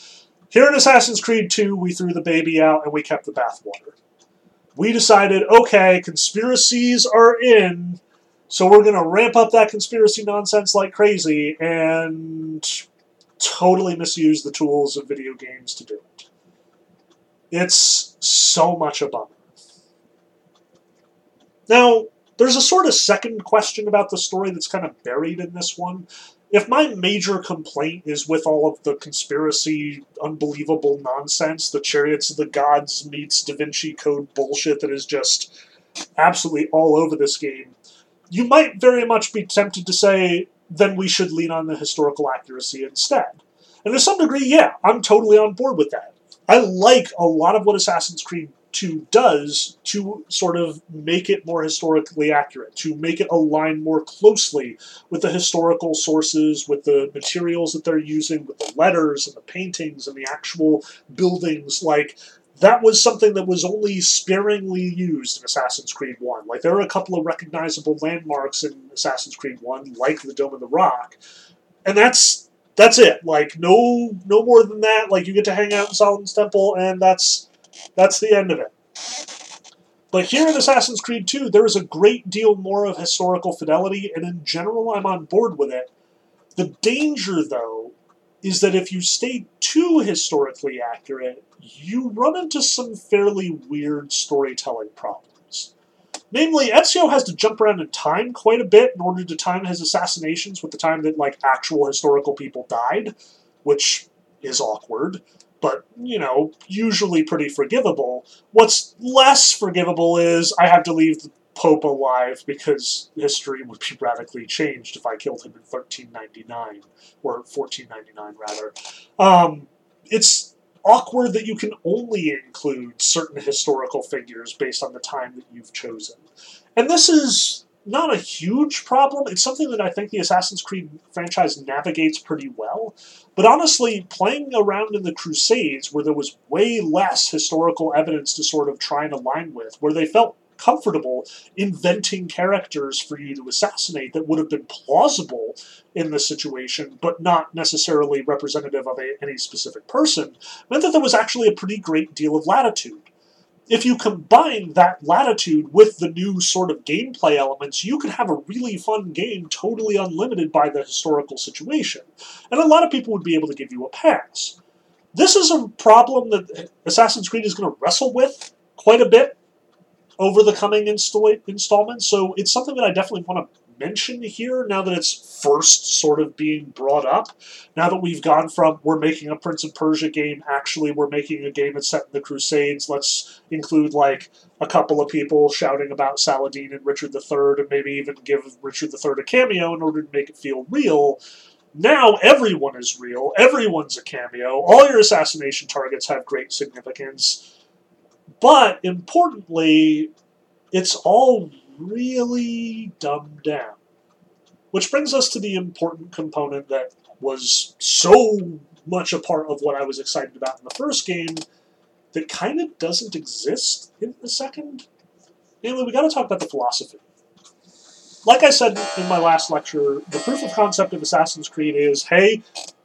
Here in Assassin's Creed 2, we threw the baby out and we kept the bathwater. We decided, okay, conspiracies are in, so we're going to ramp up that conspiracy nonsense like crazy and totally misuse the tools of video games to do it. It's so much a bummer. Now, there's a sort of second question about the story that's kind of buried in this one. If my major complaint is with all of the conspiracy, unbelievable nonsense, the Chariots of the Gods meets Da Vinci Code bullshit that is just absolutely all over this game, you might very much be tempted to say, then we should lean on the historical accuracy instead. And to some degree, yeah, I'm totally on board with that. I like a lot of what Assassin's Creed 2 does to sort of make it more historically accurate, to make it align more closely with the historical sources, with the materials that they're using, with the letters and the paintings and the actual buildings. Like, that was something that was only sparingly used in Assassin's Creed 1. Like, there are a couple of recognizable landmarks in Assassin's Creed 1, like the Dome of the Rock, and that's that's it. Like no no more than that. Like you get to hang out in Solomon's Temple, and that's that's the end of it. But here in Assassin's Creed 2, there is a great deal more of historical fidelity, and in general, I'm on board with it. The danger, though, is that if you stay too historically accurate, you run into some fairly weird storytelling problems. Namely, Ezio has to jump around in time quite a bit in order to time his assassinations with the time that like actual historical people died, which is awkward but you know, usually pretty forgivable. What's less forgivable is I have to leave the Pope alive because history would be radically changed if I killed him in 1399 or 1499 rather. Um, it's awkward that you can only include certain historical figures based on the time that you've chosen. And this is not a huge problem. It's something that I think the Assassin's Creed franchise navigates pretty well. But honestly, playing around in the Crusades, where there was way less historical evidence to sort of try and align with, where they felt comfortable inventing characters for you to assassinate that would have been plausible in the situation, but not necessarily representative of a, any specific person, meant that there was actually a pretty great deal of latitude if you combine that latitude with the new sort of gameplay elements, you could have a really fun game totally unlimited by the historical situation. And a lot of people would be able to give you a pass. This is a problem that Assassin's Creed is going to wrestle with quite a bit over the coming install- installments, so it's something that I definitely want to mention here now that it's first sort of being brought up. Now that we've gone from we're making a Prince of Persia game, actually we're making a game that's set in the Crusades. Let's include like a couple of people shouting about Saladin and Richard III, and maybe even give Richard III a cameo in order to make it feel real. Now everyone is real. Everyone's a cameo. All your assassination targets have great significance. But importantly, it's all really dumbed down. Which brings us to the important component that was so much a part of what I was excited about in the first game that kind of doesn't exist in the second. Anyway, we got to talk about the philosophy. Like I said in my last lecture, the proof of concept of Assassin's Creed is hey,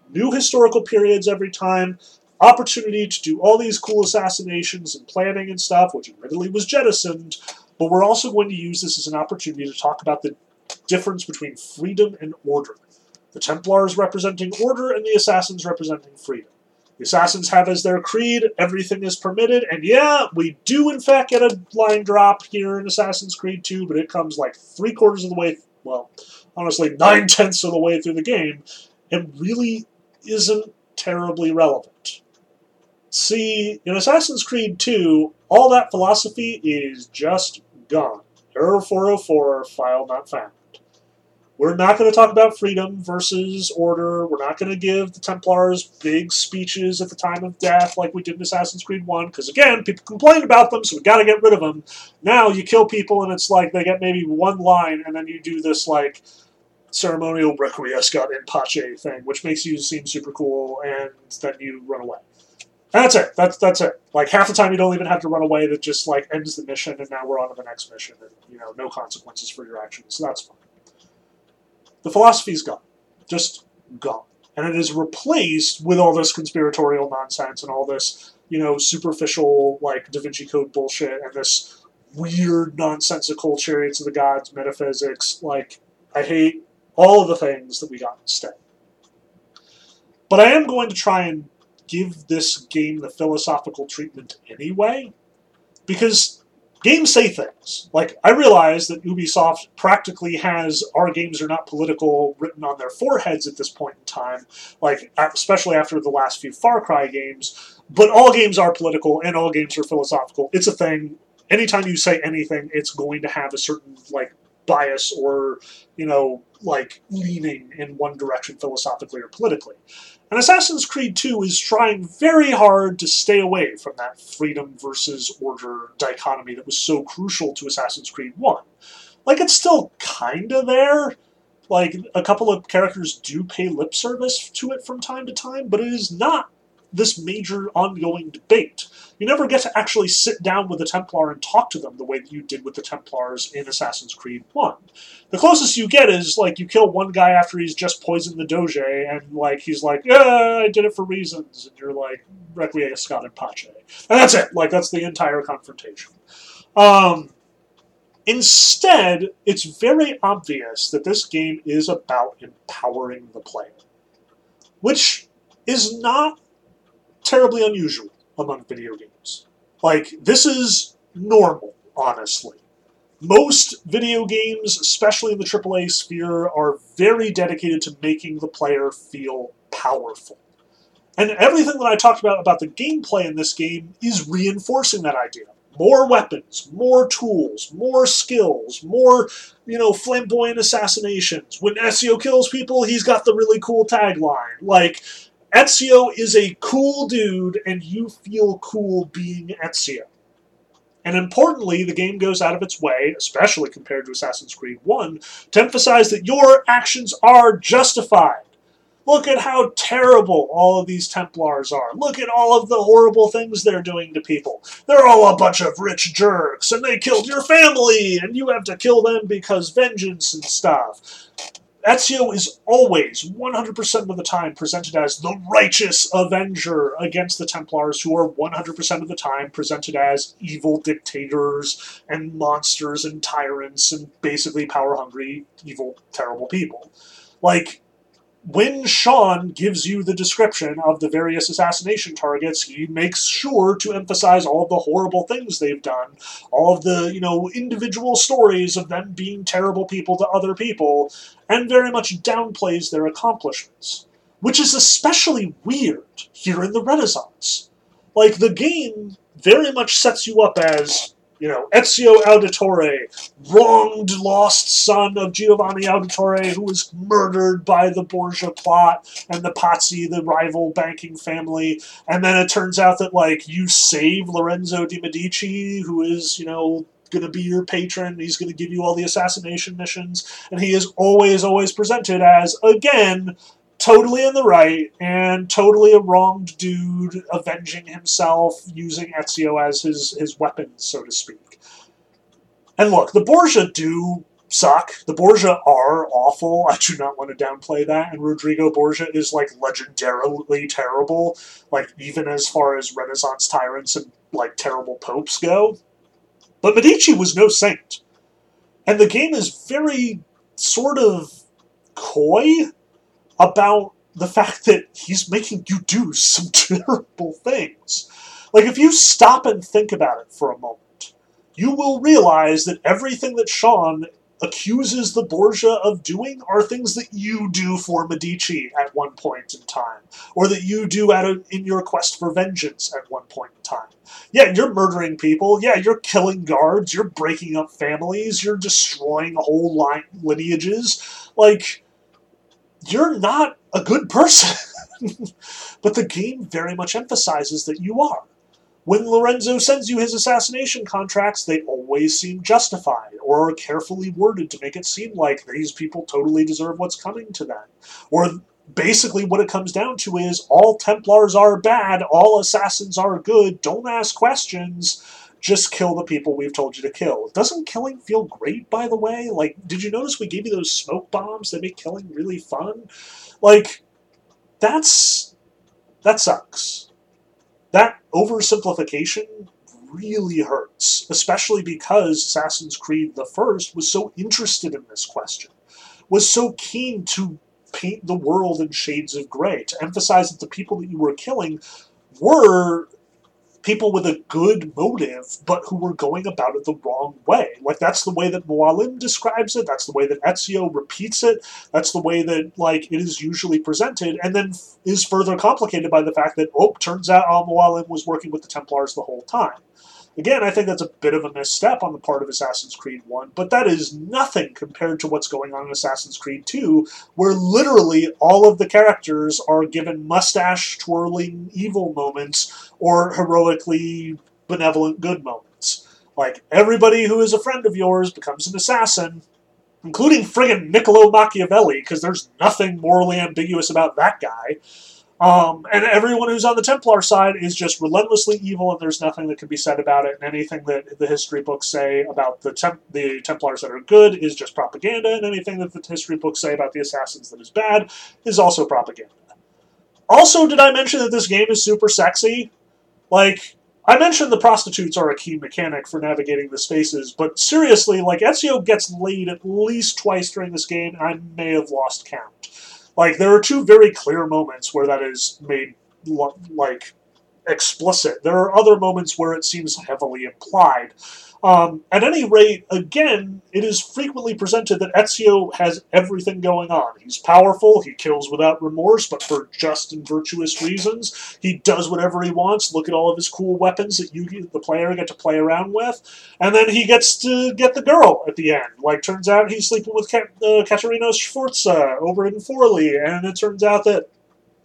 new historical periods every time, opportunity to do all these cool assassinations and planning and stuff, which admittedly was jettisoned, but we're also going to use this as an opportunity to talk about the difference between freedom and order. The Templars representing order and the Assassins representing freedom. The Assassins have as their creed, everything is permitted, and yeah, we do in fact get a line drop here in Assassin's Creed 2, but it comes like three quarters of the way, well, honestly, nine tenths of the way through the game, and really isn't terribly relevant. See, in Assassin's Creed 2, all that philosophy is just gone. Error 404, file not found. We're not going to talk about freedom versus order. We're not going to give the Templars big speeches at the time of death like we did in Assassin's Creed 1, because again, people complained about them, so we got to get rid of them. Now you kill people and it's like they get maybe one line, and then you do this like ceremonial requiescat in pace thing, which makes you seem super cool, and then you run away. And that's it. That's that's it. Like half the time you don't even have to run away. That just like ends the mission, and now we're on to the next mission, and you know no consequences for your actions. So that's fine. The philosophy's gone, just gone, and it is replaced with all this conspiratorial nonsense and all this you know superficial like Da Vinci Code bullshit and this weird nonsensical chariots of the gods metaphysics. Like I hate all of the things that we got instead. But I am going to try and give this game the philosophical treatment anyway, because games say things. Like, I realize that Ubisoft practically has our games are not political written on their foreheads at this point in time, like, especially after the last few Far Cry games, but all games are political and all games are philosophical. It's a thing. Anytime you say anything, it's going to have a certain, like, bias or, you know, like leaning in one direction philosophically or politically. And Assassin's Creed 2 is trying very hard to stay away from that freedom versus order dichotomy that was so crucial to Assassin's Creed 1. Like, it's still kinda there. Like, a couple of characters do pay lip service to it from time to time, but it is not this major ongoing debate. You never get to actually sit down with a Templar and talk to them the way that you did with the Templars in Assassin's Creed 1. The closest you get is, like, you kill one guy after he's just poisoned the Doge, and, like, he's like, yeah, I did it for reasons, and you're like, Requiescat in Pace. And that's it. Like, that's the entire confrontation. Um, instead, it's very obvious that this game is about empowering the player, which is not terribly unusual among video games. Like, this is normal, honestly. Most video games, especially in the AAA sphere, are very dedicated to making the player feel powerful. And everything that I talked about about the gameplay in this game is reinforcing that idea. More weapons, more tools, more skills, more, you know, flamboyant assassinations. When Ezio kills people, he's got the really cool tagline. Like, Ezio is a cool dude, and you feel cool being Ezio. And importantly, the game goes out of its way, especially compared to Assassin's Creed 1, to emphasize that your actions are justified. Look at how terrible all of these Templars are. Look at all of the horrible things they're doing to people. They're all a bunch of rich jerks, and they killed your family, and you have to kill them because vengeance and stuff. Ezio is always, 100% of the time, presented as the righteous avenger against the Templars, who are 100% of the time presented as evil dictators and monsters and tyrants and basically power hungry, evil, terrible people. Like, when Shaun gives you the description of the various assassination targets, he makes sure to emphasize all the horrible things they've done, all of the, you know, individual stories of them being terrible people to other people, and very much downplays their accomplishments. Which is especially weird here in the Renaissance. Like, the game very much sets you up as you know, Ezio Auditore, wronged lost son of Giovanni Auditore, who was murdered by the Borgia plot and the Pazzi, the rival banking family. And then it turns out that, like, you save Lorenzo de' Medici, who is, you know, going to be your patron. He's going to give you all the assassination missions. And he is always, always presented as, again, totally in the right and totally a wronged dude avenging himself using Ezio as his, his weapon, so to speak. And look, the Borgia do suck. The Borgia are awful. I do not want to downplay that. And Rodrigo Borgia is like legendarily terrible, like even as far as Renaissance tyrants and like terrible popes go. But Medici was no saint. And the game is very sort of coy about the fact that he's making you do some terrible things. Like, if you stop and think about it for a moment, you will realize that everything that Shaun accuses the Borgia of doing are things that you do for Medici at one point in time, or that you do at a, in your quest for vengeance at one point in time. Yeah, you're murdering people. Yeah, you're killing guards. You're breaking up families. You're destroying whole line lineages. Like, you're not a good person. but the game very much emphasizes that you are. When Lorenzo sends you his assassination contracts, they always seem justified or are carefully worded to make it seem like these people totally deserve what's coming to them. Or basically what it comes down to is all Templars are bad, all assassins are good, don't ask questions, just kill the people we've told you to kill. Doesn't killing feel great, by the way? Like, did you notice we gave you those smoke bombs that make killing really fun? Like, that's. that sucks. That oversimplification really hurts, especially because Assassin's Creed the First was so interested in this question, was so keen to paint the world in shades of gray, to emphasize that the people that you were killing were people with a good motive, but who were going about it the wrong way. Like that's the way that Mualim describes it. That's the way that Ezio repeats it. That's the way that like it is usually presented, and then f- is further complicated by the fact that oh, turns out um, Al Mualim was working with the Templars the whole time. Again, I think that's a bit of a misstep on the part of Assassin's Creed 1, but that is nothing compared to what's going on in Assassin's Creed 2, where literally all of the characters are given mustache twirling evil moments or heroically benevolent good moments. Like, everybody who is a friend of yours becomes an assassin, including friggin' Niccolo Machiavelli, because there's nothing morally ambiguous about that guy. Um, and everyone who's on the Templar side is just relentlessly evil, and there's nothing that can be said about it. And anything that the history books say about the Temp- the Templars that are good is just propaganda, and anything that the history books say about the assassins that is bad is also propaganda. Also, did I mention that this game is super sexy? Like, I mentioned the prostitutes are a key mechanic for navigating the spaces, but seriously, like Ezio gets laid at least twice during this game, and I may have lost count. Like there are two very clear moments where that is made like explicit. There are other moments where it seems heavily implied. Um, at any rate, again, it is frequently presented that Ezio has everything going on. He's powerful, he kills without remorse, but for just and virtuous reasons. He does whatever he wants. Look at all of his cool weapons that you, the player, get to play around with. And then he gets to get the girl at the end. Like, turns out he's sleeping with Ka- uh, Caterina Sforza over in Forli, and it turns out that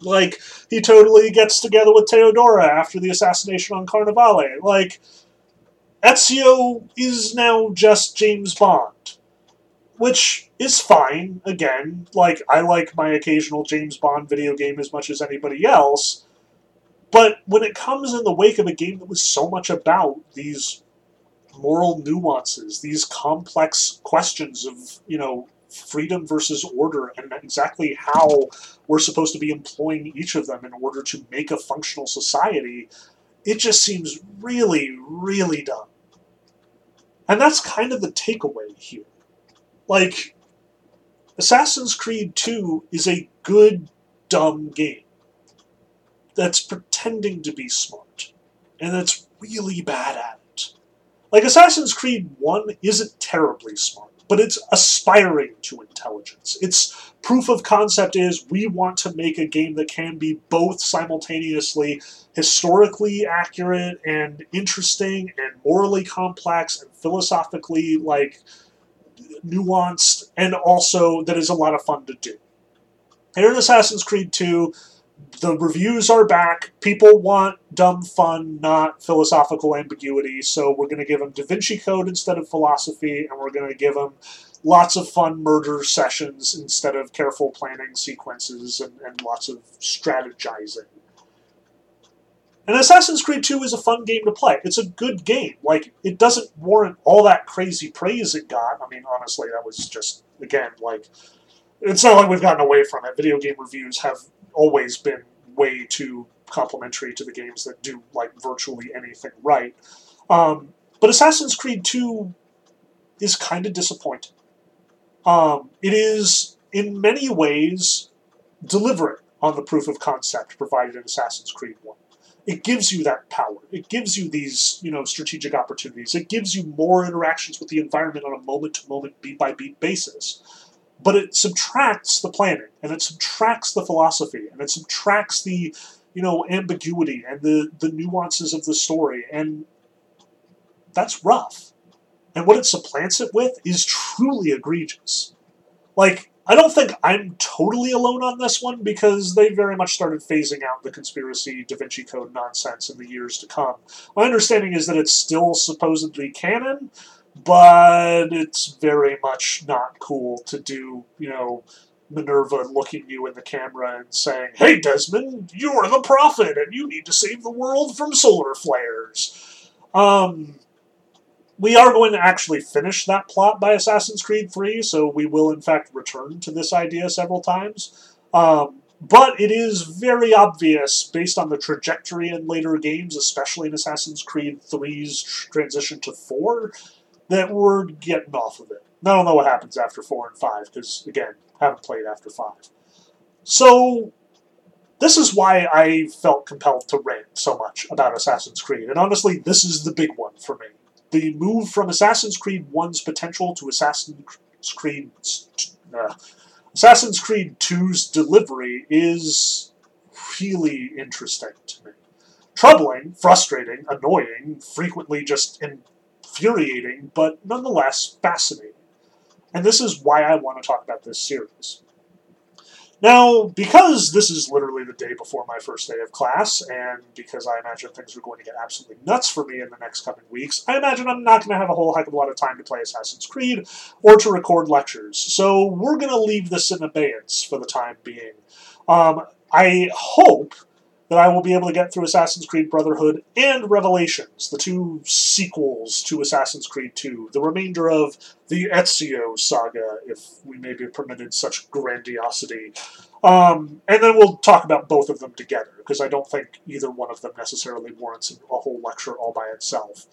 like he totally gets together with Teodora after the assassination on Carnevale. Like Ezio is now just James Bond, which is fine. Again, like I like my occasional James Bond video game as much as anybody else, but when it comes in the wake of a game that was so much about these moral nuances, these complex questions of you know freedom versus order and exactly how we're supposed to be employing each of them in order to make a functional society, it just seems really, really dumb. And that's kind of the takeaway here. Like, Assassin's Creed 2 is a good, dumb game that's pretending to be smart, and that's really bad at it. Like, Assassin's Creed 1 isn't terribly smart, but it's aspiring to intelligence. Its proof of concept is we want to make a game that can be both simultaneously historically accurate and interesting and morally complex and philosophically like nuanced and also that is a lot of fun to do. Here in Assassin's Creed 2, the reviews are back. People want dumb fun, not philosophical ambiguity. So we're going to give them Da Vinci Code instead of philosophy, and we're going to give them lots of fun murder sessions instead of careful planning sequences and, and lots of strategizing. And Assassin's Creed 2 is a fun game to play. It's a good game. Like, it doesn't warrant all that crazy praise it got. I mean, honestly, that was just, again, like, it's not like we've gotten away from it. Video game reviews have always been way too complimentary to the games that do, like, virtually anything right. Um, but Assassin's Creed 2 is kind of disappointing. Um, it is, in many ways, delivering on the proof of concept provided in Assassin's Creed 1 it gives you that power. It gives you these, you know, strategic opportunities. It gives you more interactions with the environment on a moment to moment, beat by beat basis. But it subtracts the planning and it subtracts the philosophy and it subtracts the, you know, ambiguity and the, the nuances of the story. And that's rough. And what it supplants it with is truly egregious. Like, I don't think I'm totally alone on this one because they very much started phasing out the conspiracy Da Vinci Code nonsense in the years to come. My understanding is that it's still supposedly canon, but it's very much not cool to do, you know, Minerva looking you in the camera and saying, Hey, Desmond, you're the prophet and you need to save the world from solar flares. Um, we are going to actually finish that plot by Assassin's Creed 3, so we will, in fact, return to this idea several times. Um, but it is very obvious, based on the trajectory in later games, especially in Assassin's Creed 3's transition to 4, that we're getting off of it. I don't know what happens after 4 and 5, because, again, haven't played after 5. So, this is why I felt compelled to rant so much about Assassin's Creed. And honestly, this is the big one for me. The move from Assassin's Creed 1's potential to Assassin's Creed. Uh, Assassin's Creed 2's delivery is really interesting to me. Troubling, frustrating, annoying, frequently just infuriating, but nonetheless fascinating. And this is why I want to talk about this series. Now, because this is literally the day before my first day of class, and because I imagine things are going to get absolutely nuts for me in the next coming weeks, I imagine I'm not going to have a whole heck of a lot of time to play Assassin's Creed or to record lectures. So we're going to leave this in abeyance for the time being. Um, I hope that I will be able to get through Assassin's Creed Brotherhood and Revelations, the two sequels to Assassin's Creed 2, the remainder of the Ezio saga, if we may be permitted such grandiosity. Um, and then we'll talk about both of them together, because I don't think either one of them necessarily warrants a whole lecture all by itself.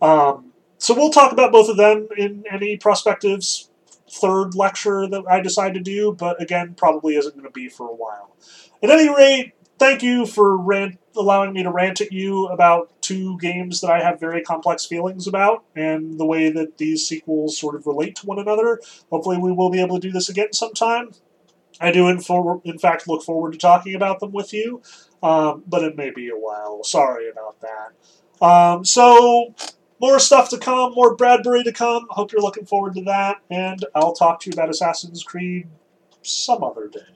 Um, so we'll talk about both of them in any prospectives third lecture that I decide to do, but again, probably isn't going to be for a while. At any rate, thank you for rant, allowing me to rant at you about two games that I have very complex feelings about and the way that these sequels sort of relate to one another. Hopefully, we will be able to do this again sometime. I do, in, for, in fact, look forward to talking about them with you, um, but it may be a while. Sorry about that. Um, so, more stuff to come, more Bradbury to come. Hope you're looking forward to that, and I'll talk to you about Assassin's Creed some other day.